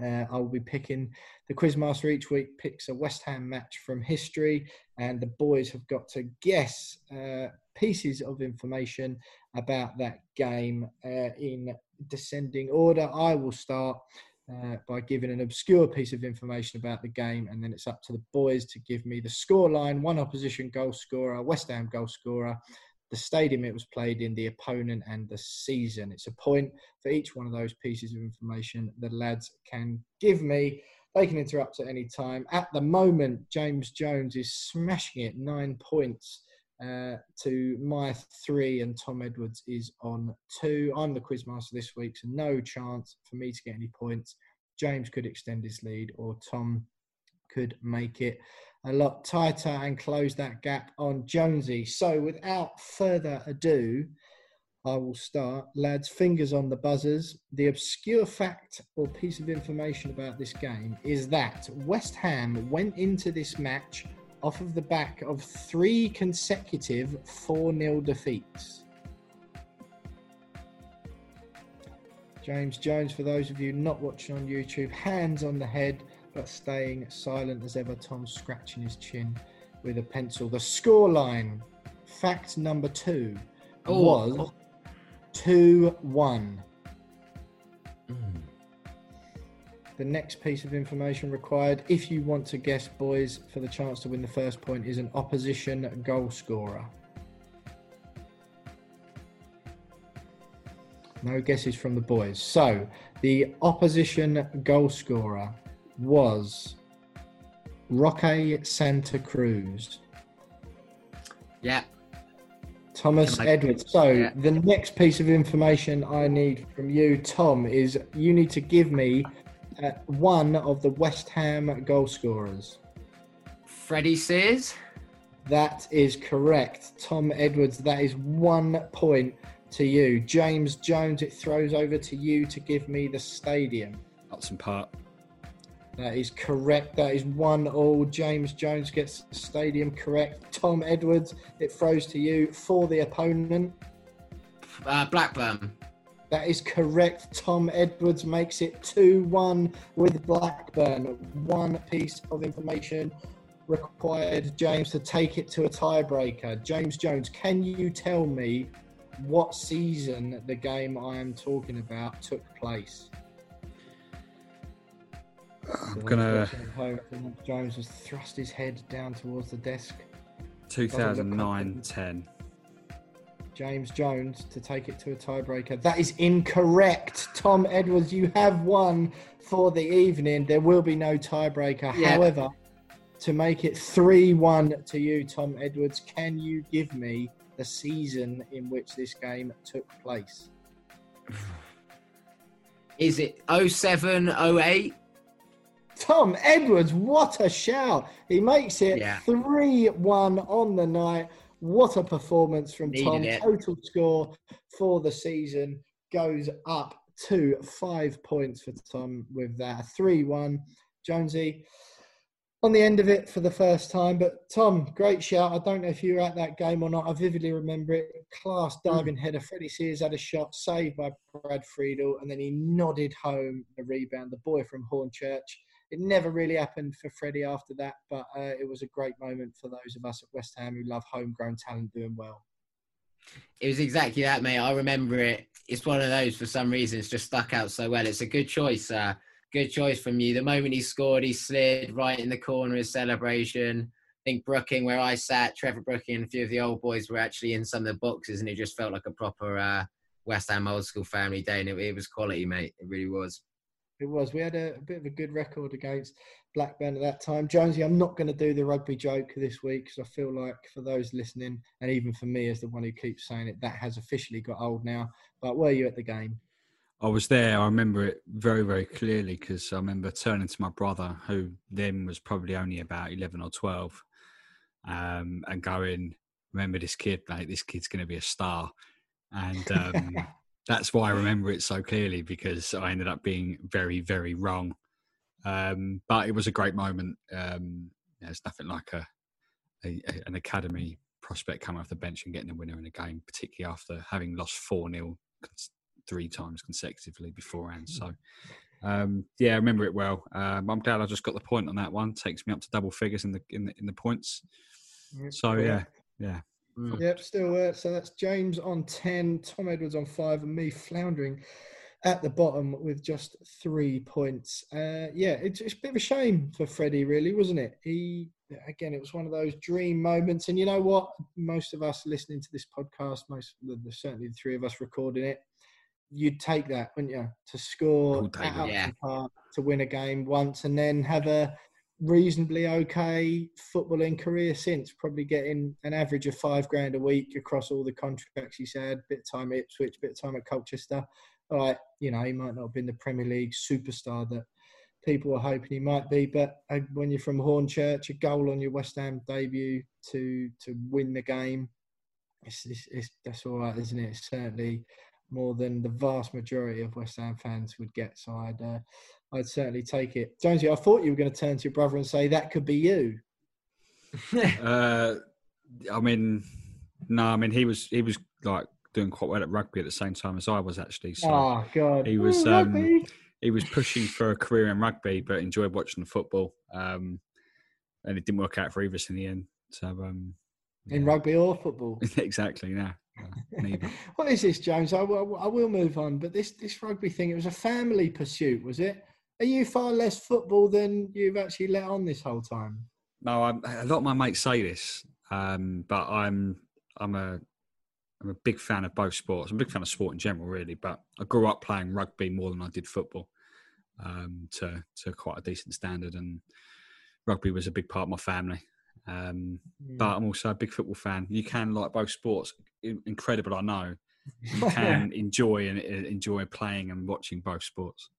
Uh, I will be picking the quizmaster each week picks a West Ham match from history, and the boys have got to guess uh, pieces of information about that game uh, in descending order. I will start uh, by giving an obscure piece of information about the game, and then it's up to the boys to give me the score line, one opposition goal scorer, West Ham goal scorer, the stadium it was played in, the opponent, and the season. It's a point for each one of those pieces of information the lads can give me. They can interrupt at any time. At the moment, James Jones is smashing it, nine points uh, to my three, and Tom Edwards is on two. I'm the quizmaster this week, so no chance for me to get any points. James could extend his lead, or Tom could make it a lot tighter and close that gap on Jonesy. So, without further ado, I will start. Lads, fingers on the buzzers. The obscure fact or piece of information about this game is that West Ham went into this match off of the back of three consecutive 4 0 defeats. James Jones, for those of you not watching on YouTube, hands on the head but staying silent as ever. Tom scratching his chin with a pencil. The score line, fact number two, Oh. was 2 1. Mm. The next piece of information required, if you want to guess, boys, for the chance to win the first point, is an opposition goal scorer. No guesses from the boys. So, the opposition goal scorer was Roque Santa Cruz. Yeah. Thomas I- Edwards. So Yeah. the next piece of information I need from you, Tom, is you need to give me uh, one of the West Ham goal scorers. Freddie Sears. That is correct, Tom Edwards. That is one point to you, James Jones. It throws over to you to give me the stadium. Upton Park. That is correct. That is one all. James Jones gets the stadium correct. Tom Edwards, it throws to you for the opponent. Uh, Blackburn. That is correct. Tom Edwards makes it 2 1 with Blackburn. One piece of information required James to take it to a tiebreaker. James Jones, can you tell me what season the game I am talking about took place? I'm gonna Jones has thrust his head down towards the desk. 2009 10. James Jones to take it to a tiebreaker. That is incorrect. Tom Edwards, you have won for the evening. There will be no tiebreaker. Yeah. However, to make it 3 1 to you, Tom Edwards, can you give me the season in which this game took place? <sighs> Is it 07, 08? Tom Edwards, what a shout! He makes it Yeah. 3 1 on the night. What a performance from Needed Tom. it. Total score for the season goes up to five points for Tom with that 3 1. Jonesy on the end of it for the first time. But Tom, great shout. I don't know if you were at that game or not. I vividly remember it. Class Hmm. diving header. Freddie Sears had a shot saved by Brad Friedel, and then he nodded home the rebound. The boy from Hornchurch. It never really happened for Freddie after that, but uh, it was a great moment for those of us at West Ham who love homegrown talent doing well. It was exactly that, mate. I remember it. It's one of those for some reason. It's just stuck out so well. It's a good choice. Uh, good choice from you. The moment he scored, he slid right in the corner of celebration. I think Brooking, where I sat, Trevor Brooking and a few of the old boys were actually in some of the boxes, and it just felt like a proper uh, West Ham old school family day. And it, it was quality, mate. It really was. It was. We had a, a bit of a good record against Blackburn at that time. Jonesy, I'm not going to do the rugby joke this week because I feel like for those listening, and even for me as the one who keeps saying it, that has officially got old now. But were you at the game? I was there. I remember it very, very clearly because I remember turning to my brother, who then was probably only about 11 or 12, um, and going, Remember this kid, mate, this kid's going to be a star. And um, <laughs> that's why I remember it so clearly because I ended up being very, very wrong. Um, but it was a great moment. Um, there's nothing like a, a an academy prospect coming off the bench and getting a winner in a game, particularly after having lost 4 0 three times consecutively beforehand. So, um, yeah, I remember it well. Um, I'm glad I just got the point on that one. Takes me up to double figures in the in the, in the points. So yeah, yeah. Yep, still works. So that's James on 10, Tom Edwards on 5, and me floundering at the bottom with just three points. Uh, yeah, it's, it's a bit of a shame for Freddie, really, wasn't it? He, again, it was one of those dream moments. And you know what? Most of us listening to this podcast, most certainly the three of us recording it, you'd take that, wouldn't you? To score take at it. Yeah. Park, to win a game once, and then have a reasonably okay footballing career since, probably getting an average of five grand a week across all the contracts he's had, bit of time at Ipswich, bit of time at Colchester. Right, you know, he might not have been the Premier League superstar that people were hoping he might be, but uh, when you're from Hornchurch, a goal on your West Ham debut to to win the game, it's, it's, it's that's all right, isn't it? It's certainly more than the vast majority of West Ham fans would get. So I'd uh, I'd certainly take it. Jonesy, I thought you were going to turn to your brother and say that could be you. <laughs> Uh, I mean, no, I mean he was he was like doing quite well at rugby at the same time as I was actually. So oh God, he was, Ooh, um, he was pushing for a career in rugby, but enjoyed watching the football. Um, and it didn't work out for either us in the end. So um, in rugby or football. <laughs> exactly. Yeah. neither. <laughs> what is this, James? I will, I will move on, but this this rugby thing, it was a family pursuit, was it? Are you far less football than you've actually let on this whole time? No, I'm, a lot of my mates say this, um, but I'm I'm a I'm a big fan of both sports. I'm a big fan of sport in general, really. But I grew up playing rugby more than I did football, um, to to quite a decent standard, and rugby was a big part of my family. Um, Hmm. But I'm also a big football fan. You can like both sports. Incredible, I know. You <laughs> can enjoy and uh, enjoy playing and watching both sports.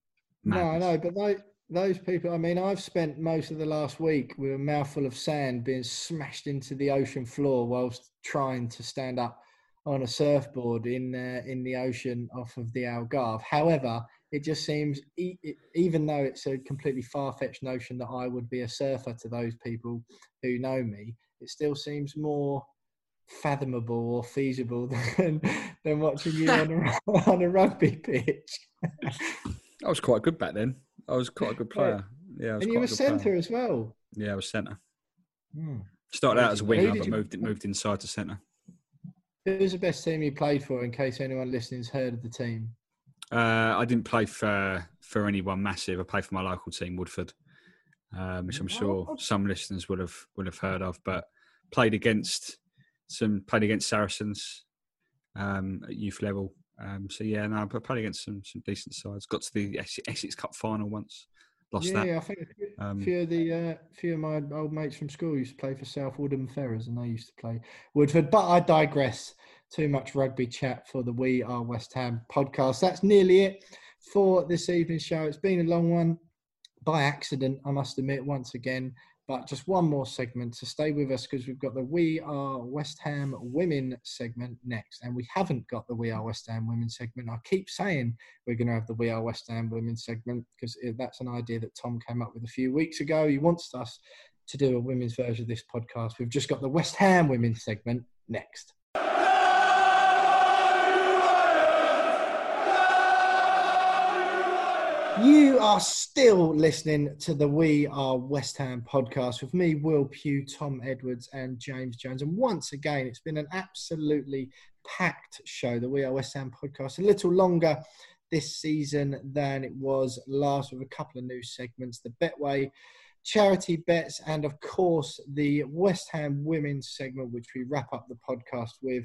No, I know, but those, those people, I mean, I've spent most of the last week with a mouthful of sand being smashed into the ocean floor whilst trying to stand up on a surfboard in uh, in the ocean off of the Algarve. However, it just seems, e- it, even though it's a completely far fetched notion that I would be a surfer to those people who know me, it still seems more fathomable or feasible <laughs> than, than watching you on a, <laughs> on a rugby pitch. <laughs> I was quite good back then. I was quite a good player. Yeah, I was and you were a good player. centre as well. Yeah, I was centre. Hmm. Started out as a winger, but you- moved moved inside to centre. Who was the best team you played for? In case anyone listening's heard of the team. Uh, I didn't play for for anyone massive. I played for my local team, Woodford, um, which I'm sure Oh. some listeners would have would have heard of. But played against some played against Saracens um, at youth level. Um, so yeah, no, I played against some some decent sides. Got to the Essex Cup final once, lost yeah, that. Yeah, I think a few, Um, few of the uh, few of my old mates from school used to play for South Woodham Ferrers, and they used to play Woodford. But I digress. Too much rugby chat for the We Are West Ham podcast. That's nearly it for this evening's show. It's been a long one by accident, I must admit, once again. But just one more segment to stay with us because we've got the We Are West Ham Women segment next. And we haven't got the We Are West Ham Women segment. I keep saying we're going to have the We Are West Ham Women segment because that's an idea that Tom came up with a few weeks ago. He wants us to do a women's version of this podcast. We've just got the West Ham Women segment next. You are still listening to the We Are West Ham podcast with me, Will Pugh, Tom Edwards, and James Jones. And once again, it's been an absolutely packed show, the We Are West Ham podcast. A little longer this season than it was last, with a couple of new segments the Betway charity bets, and of course, the West Ham women's segment, which we wrap up the podcast with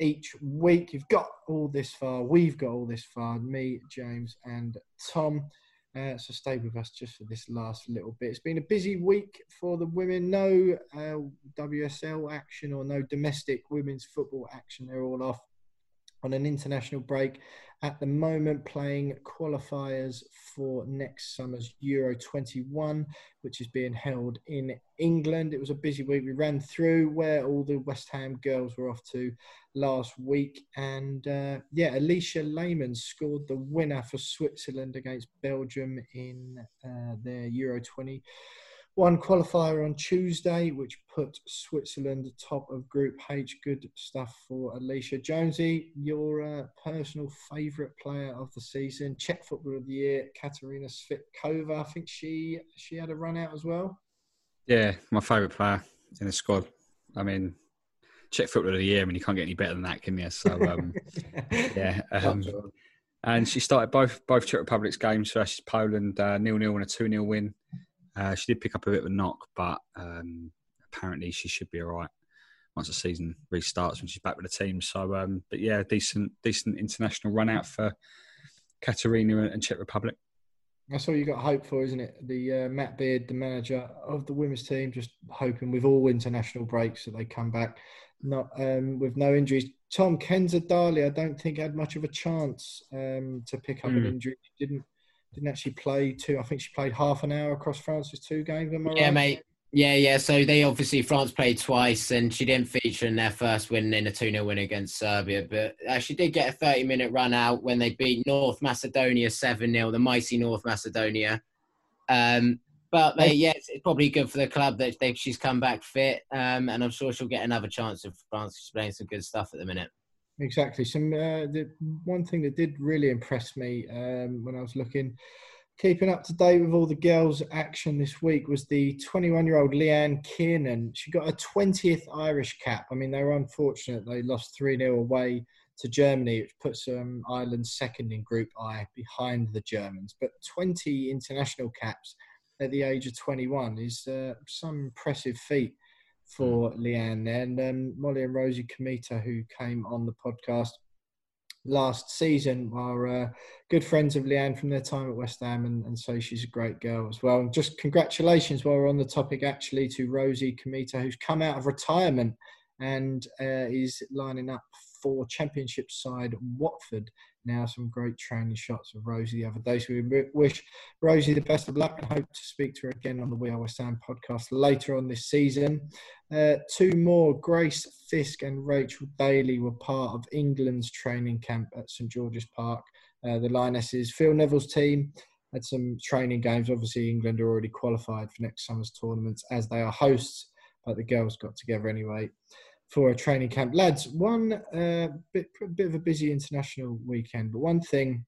each week. You've got all this far. We've got all this far. Me, James, and Tom. Uh, so stay with us just for this last little bit. It's been a busy week for the women. No uh, WSL action or no domestic women's football action. They're all off on an international break at the moment, playing qualifiers for next summer's Euro 21, which is being held in England. It was a busy week. We ran through where all the West Ham girls were off to last week. And uh, yeah, Alisha Lehmann scored the winner for Switzerland against Belgium in uh, their Euro 20 one qualifier on Tuesday, which put Switzerland top of Group H. Good stuff for Alisha Jonesy, your uh, personal favourite player of the season, Czech Footballer of the Year, Katerina Svitkova. I think she she had a run out as well. Yeah, my favourite player in the squad. I mean, Czech Footballer of the Year. I mean, you can't get any better than that, can you? So, um, <laughs> yeah. Um, and she started both both Czech Republic's games versus Poland, uh, nil nil and a two 0 win. Uh, she did pick up a bit of a knock, but um, apparently she should be all right once the season restarts when she's back with the team. So, um, but yeah, decent decent international run out for Katerina and Czech Republic. That's all you got hope for, isn't it? The uh, Matt Beard, the manager of the women's team, just hoping with all international breaks that they come back, not um, with no injuries. Tom Kenza Dali, I don't think had much of a chance um, to pick up an Mm. injury. She didn't didn't actually play two. I think she played half an hour across France's two games. Am I Yeah, right? mate. Yeah, yeah. So they obviously France played twice, and she didn't feature in their first win in a 2 0 win against Serbia. But uh, she did get a 30 minute run out when they beat North Macedonia 7 0, the mighty North Macedonia. Um, but mate, yeah, it's, it's probably good for the club that they, she's come back fit, um, and I'm sure she'll get another chance if France is playing some good stuff at the minute. Exactly. Some uh, the one thing that did really impress me um, when I was looking keeping up to date with all the girls' action this week was the 21 year old Leanne Kiernan. She got a 20th Irish cap. I mean, they were unfortunate. They lost 3 0 away to Germany, which puts um, Ireland second in Group I behind the Germans. But 20 international caps at the age of 21 is uh, some impressive feat for mm. Leanne there. And um, Molly and Rosie Kmita, who came on the podcast last season, are uh, good friends of Leanne from their time at West Ham, and, and so she's a great girl as well. And just congratulations while we're on the topic, actually, to Rosie Kmita, who's come out of retirement and uh, is lining up for Championship side Watford. Now, some great training shots of Rosie the other day. So we wish Rosie the best of luck and hope to speak to her again on the We Are West Ham podcast later on this season. Uh, two more, Grace Fisk and Rachel Daly, were part of England's training camp at St George's Park. Uh, the Lionesses, Phil Neville's team, had some training games. Obviously, England are already qualified for next summer's tournaments as they are hosts, but the girls got together anyway for a training camp. Lads, one uh, bit, bit of a busy international weekend, but one thing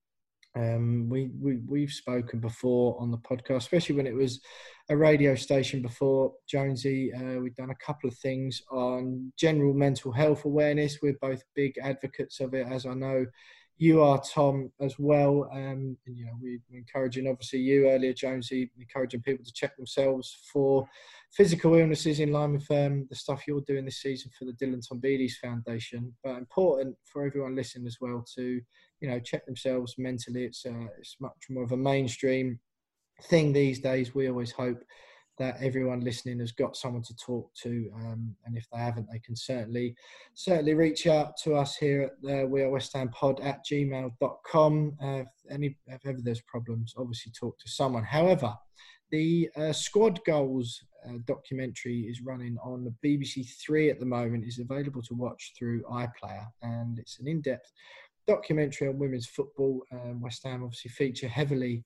um, we, we, we've spoken before on the podcast, especially when it was a radio station before, Jonesy. Uh, we've done a couple of things on general mental health awareness. We're both big advocates of it, as I know you are, Tom, as well. Um, and, you know, we're encouraging, obviously, you earlier, Jonesy, encouraging people to check themselves for physical illnesses in line with um, the stuff you're doing this season for the Dylan Tombides Foundation. But important for everyone listening as well to, you know, check themselves mentally. It's uh, it's much more of a mainstream thing these days. We always hope that everyone listening has got someone to talk to, um, and if they haven't, they can certainly certainly reach out to us here at the We Are West Ham Pod at gmail.com. Uh, if any if ever there's problems, obviously talk to someone. However, the uh, squad goals uh, documentary is running on the BBC Three at the moment. is available to watch through iPlayer, and it's an in-depth documentary on women's football. Um, West Ham obviously feature heavily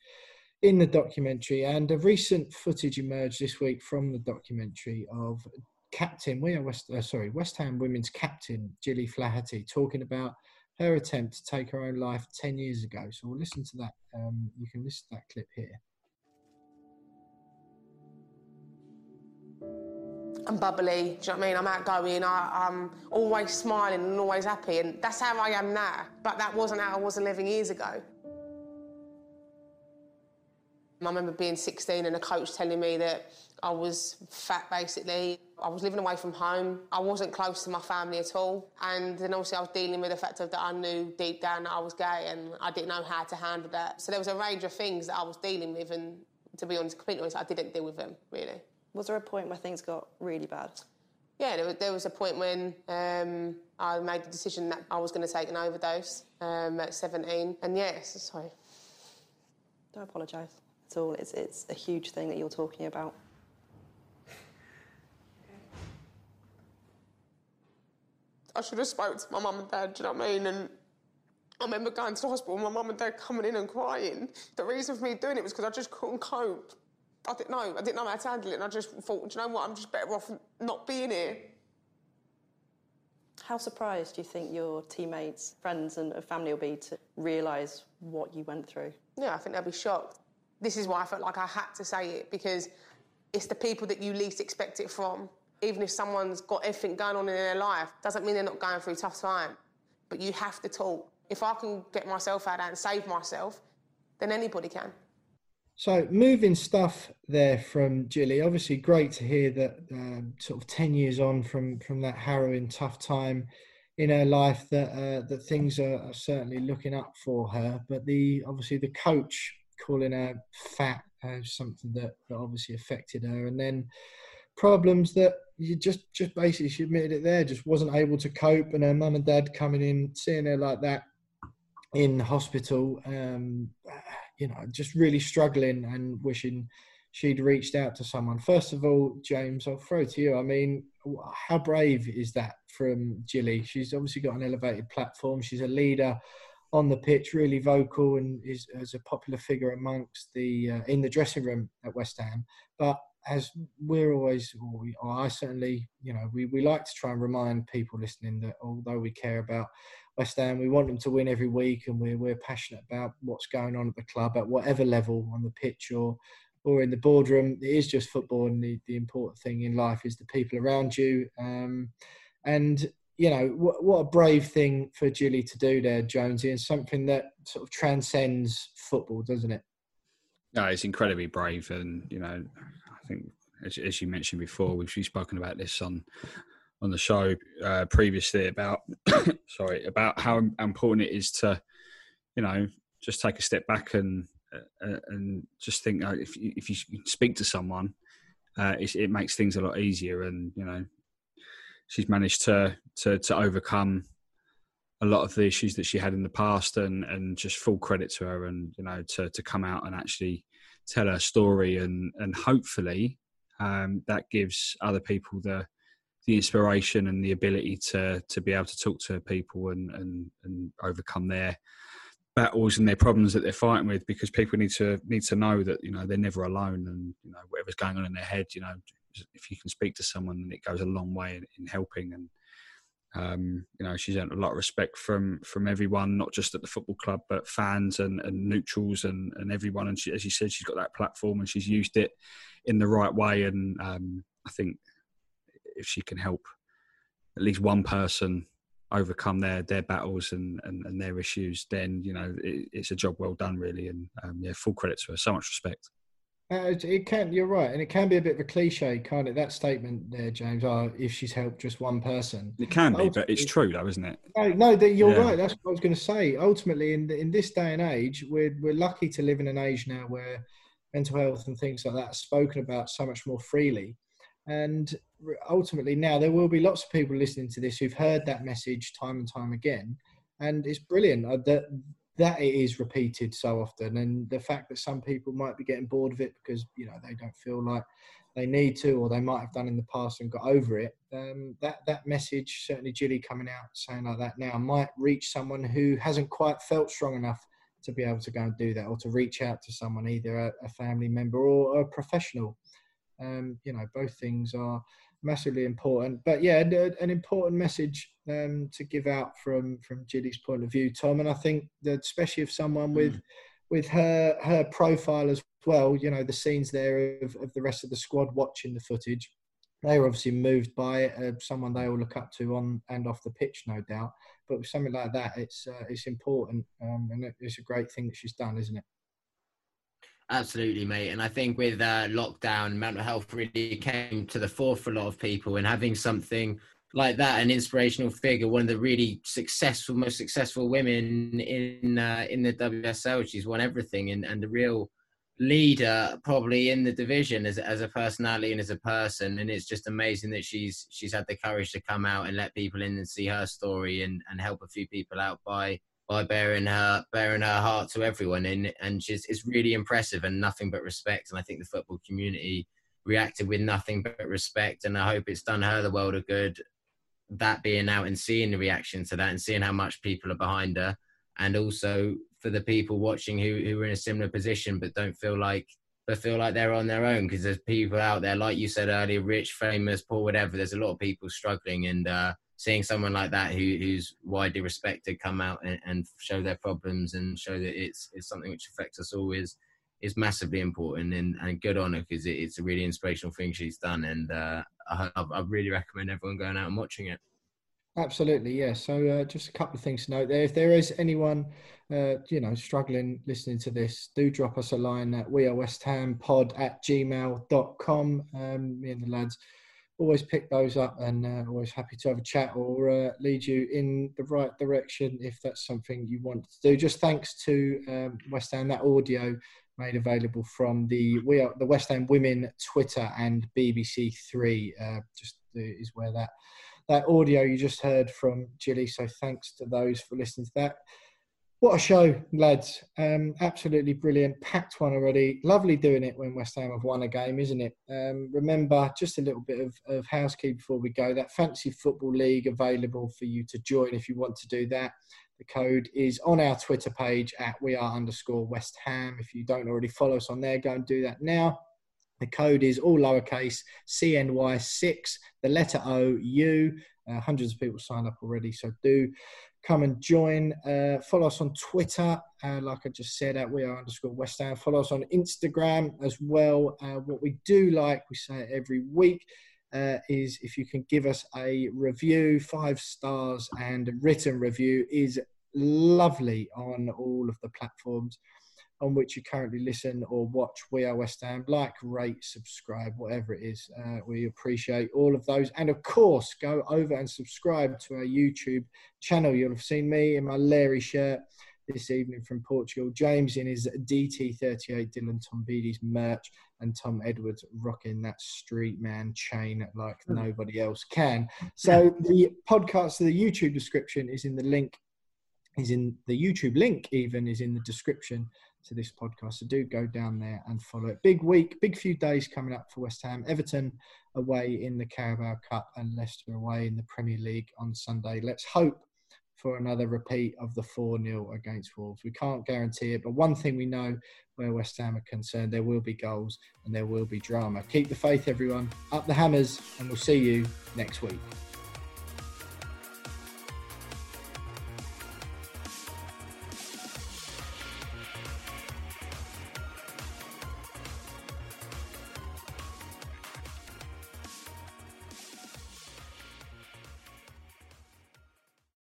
in the documentary, and a recent footage emerged this week from the documentary of captain, we are West, uh, sorry, West Ham women's captain Gilly Flaherty talking about her attempt to take her own life 10 years ago. So we'll listen to that. Um, you can listen to that clip here. I'm bubbly. Do you know what I mean? I'm outgoing. I, am always smiling and always happy, and that's how I am now. But that wasn't how I was 11 years ago. I remember being 16 and a coach telling me that I was fat, basically. I was living away from home. I wasn't close to my family at all. And then obviously I was dealing with the fact that I knew deep down that I was gay and I didn't know how to handle that. So there was a range of things that I was dealing with and to be honest, completely honest, I didn't deal with them, really. Was there a point where things got really bad? Yeah, there was, there was a point when um, I made the decision that I was going to take an overdose um, at 17. And yes, sorry. Don't apologise at all. It's, it's a huge thing that you're talking about. I should have spoke to my mum and dad, do you know what I mean? And I remember going to the hospital, my mum and dad coming in and crying. The reason for me doing it was because I just couldn't cope. I didn't know. I didn't know how to handle it, and I just thought, do you know what? I'm just better off not being here. How surprised do you think your teammates, friends, and family will be to realise what you went through? Yeah, I think they'll be shocked. This is why I felt like I had to say it because it's the people that you least expect it from. Even if someone's got everything going on in their life, doesn't mean they're not going through a tough time. But you have to talk. If I can get myself out and save myself, then anybody can. So moving stuff there from Gilly. Obviously, great to hear that um, sort of ten years on from from that harrowing, tough time in her life, that uh, that things are, are, certainly looking up for her. But the obviously the coach calling her fat something that, that obviously affected her, and then problems that you just just basically she admitted it there, just wasn't able to cope, and her mum and dad coming in, seeing her like that in hospital. Um, you know, just really struggling and wishing she'd reached out to someone. First of all, James, I'll throw to you. I mean, how brave is that from Gilly? She's obviously got an elevated platform. She's a leader on the pitch, really vocal, and is as a popular figure amongst the uh, in the dressing room at West Ham. But as we're always, or, we, or I certainly, you know, we, we like to try and remind people listening that although we care about West Ham, we want them to win every week, and we're we're passionate about what's going on at the club at whatever level on the pitch or or in the boardroom. It is just football, and the, the important thing in life is the people around you. Um, and you know what, what a brave thing for Julie to do there, Jonesy, and something that sort of transcends football, doesn't it? No, it's incredibly brave, and you know, I think as, as you mentioned before, we've, spoken about this on on the show uh, previously about <coughs> sorry about how important it is to you know just take a step back and uh, uh and just think uh, if you, if you speak to someone, uh, it, it makes things a lot easier. And you know, she's managed to to to overcome a lot of the issues that she had in the past, and and just full credit to her. And you know, to to come out and actually tell her story, and and hopefully um, that gives other people the the inspiration and the ability to to be able to talk to people and and, and overcome their battles and their problems that they're fighting with because people need to need to know that you know they're never alone and you know whatever's going on in their head you know if you can speak to someone then it goes a long way in, in helping and um, you know she's earned a lot of respect from from everyone not just at the football club but fans and, and neutrals and, and everyone and she, as you said she's got that platform and she's used it in the right way and um, I think if she can help at least one person overcome their their battles and, and, and their issues, then you know it, it's a job well done, really. And um, yeah, full credit to her. So much respect. Uh, it can. You're right, and it can be a bit of a cliche, kind it? that statement there, James. Oh, if she's helped just one person, it can be, but it's true, though, isn't it? No, no, that you're yeah. right. That's what I was going to say. Ultimately, in in this day and age, we're we're lucky to live in an age now where mental health and things like that are spoken about so much more freely. And ultimately, now there will be lots of people listening to this who've heard that message time and time again, and it's brilliant uh, that that it is repeated so often. And the fact that some people might be getting bored of it because you know they don't feel like they need to, or they might have done in the past and got over it. Um, that that message, certainly Gilly coming out saying like that now, might reach someone who hasn't quite felt strong enough to be able to go and do that, or to reach out to someone, either a, a family member or a professional. Um, you know, both things are massively important. But yeah, an important message um, to give out from from Gilly's point of view, Tom. And I think that especially if someone with mm. with her her profile as well, you know, the scenes there of, of the rest of the squad watching the footage, they were obviously moved by. Uh, someone they all look up to on and off the pitch, no doubt. But with something like that, it's uh, it's important, um, and it's a great thing that she's done, isn't it? Absolutely, mate. And I think with uh, lockdown, mental health really came to the fore for a lot of people, and having something like that, an inspirational figure, one of the really successful, most successful women in uh, in the WSL. She's won everything, and and the real leader probably in the division as as a personality and as a person. And it's just amazing that she's she's had the courage to come out and let people in and see her story and and help a few people out by by bearing her bearing her heart to everyone and and she's it's really impressive and nothing but respect and I think the football community reacted with nothing but respect and I hope it's done her the world of good that being out and seeing the reaction to that and seeing how much people are behind her and also for the people watching who, who are in a similar position but don't feel like but feel like they're on their own because there's people out there like you said earlier rich famous poor whatever there's a lot of people struggling and uh, seeing someone like that who, who's widely respected come out and, and, show their problems and show that it's it's something which affects us all is is massively important and, and good on her because it, it's a really inspirational thing she's done and uh, I, I really recommend everyone going out and watching it. Absolutely, yeah. So uh, just a couple of things to note there. If there is anyone, uh, you know, struggling listening to this, do drop us a line at we are West Ham pod at gmail.com. Um, me and the lads always pick those up and uh, always happy to have a chat or uh, lead you in the right direction if that's something you want to do. Just thanks to um, West Ham, that audio made available from the we are the West Ham Women Twitter and BBC Three. Uh, just is where that that audio you just heard from Gilly. So thanks to those for listening to that. What a show, lads. Um, absolutely brilliant. Packed one already. Lovely doing it when West Ham have won a game, isn't it? Um, remember, just a little bit of, of housekeeping before we go. That Fancy Football League available for you to join if you want to do that. The code is on our Twitter page at we are underscore West Ham. If you don't already follow us on there, go and do that now. The code is all lowercase CNY6, the letter O, U. Uh, hundreds of people sign up already, so do come and join. Uh, follow us on Twitter, uh, like I just said, at we are underscore West Ham. Follow us on Instagram as well. Uh, what we do like, we say every week, uh, is if you can give us a review, five stars, and a written review is lovely on all of the platforms on which you currently listen or watch We Are West Ham. Like, rate, subscribe, whatever it is. Uh, we appreciate all of those. And of course, go over and subscribe to our YouTube channel. You'll have seen me in my Larry shirt this evening from Portugal. James in his DT38 Dylan Tombides merch, and Tom Edwards rocking that street man chain like hmm. nobody else can. So the podcast, the YouTube description is in the link. Is in the YouTube link, even is in the description to this podcast. So do go down there and follow it. Big week, big few days coming up for West Ham. Everton away in the Carabao Cup and Leicester away in the Premier League on Sunday. Let's hope for another repeat of the 4 0 against Wolves. We can't guarantee it, but one thing we know where West Ham are concerned, there will be goals and there will be drama. Keep the faith, everyone. Up the hammers, and we'll see you next week.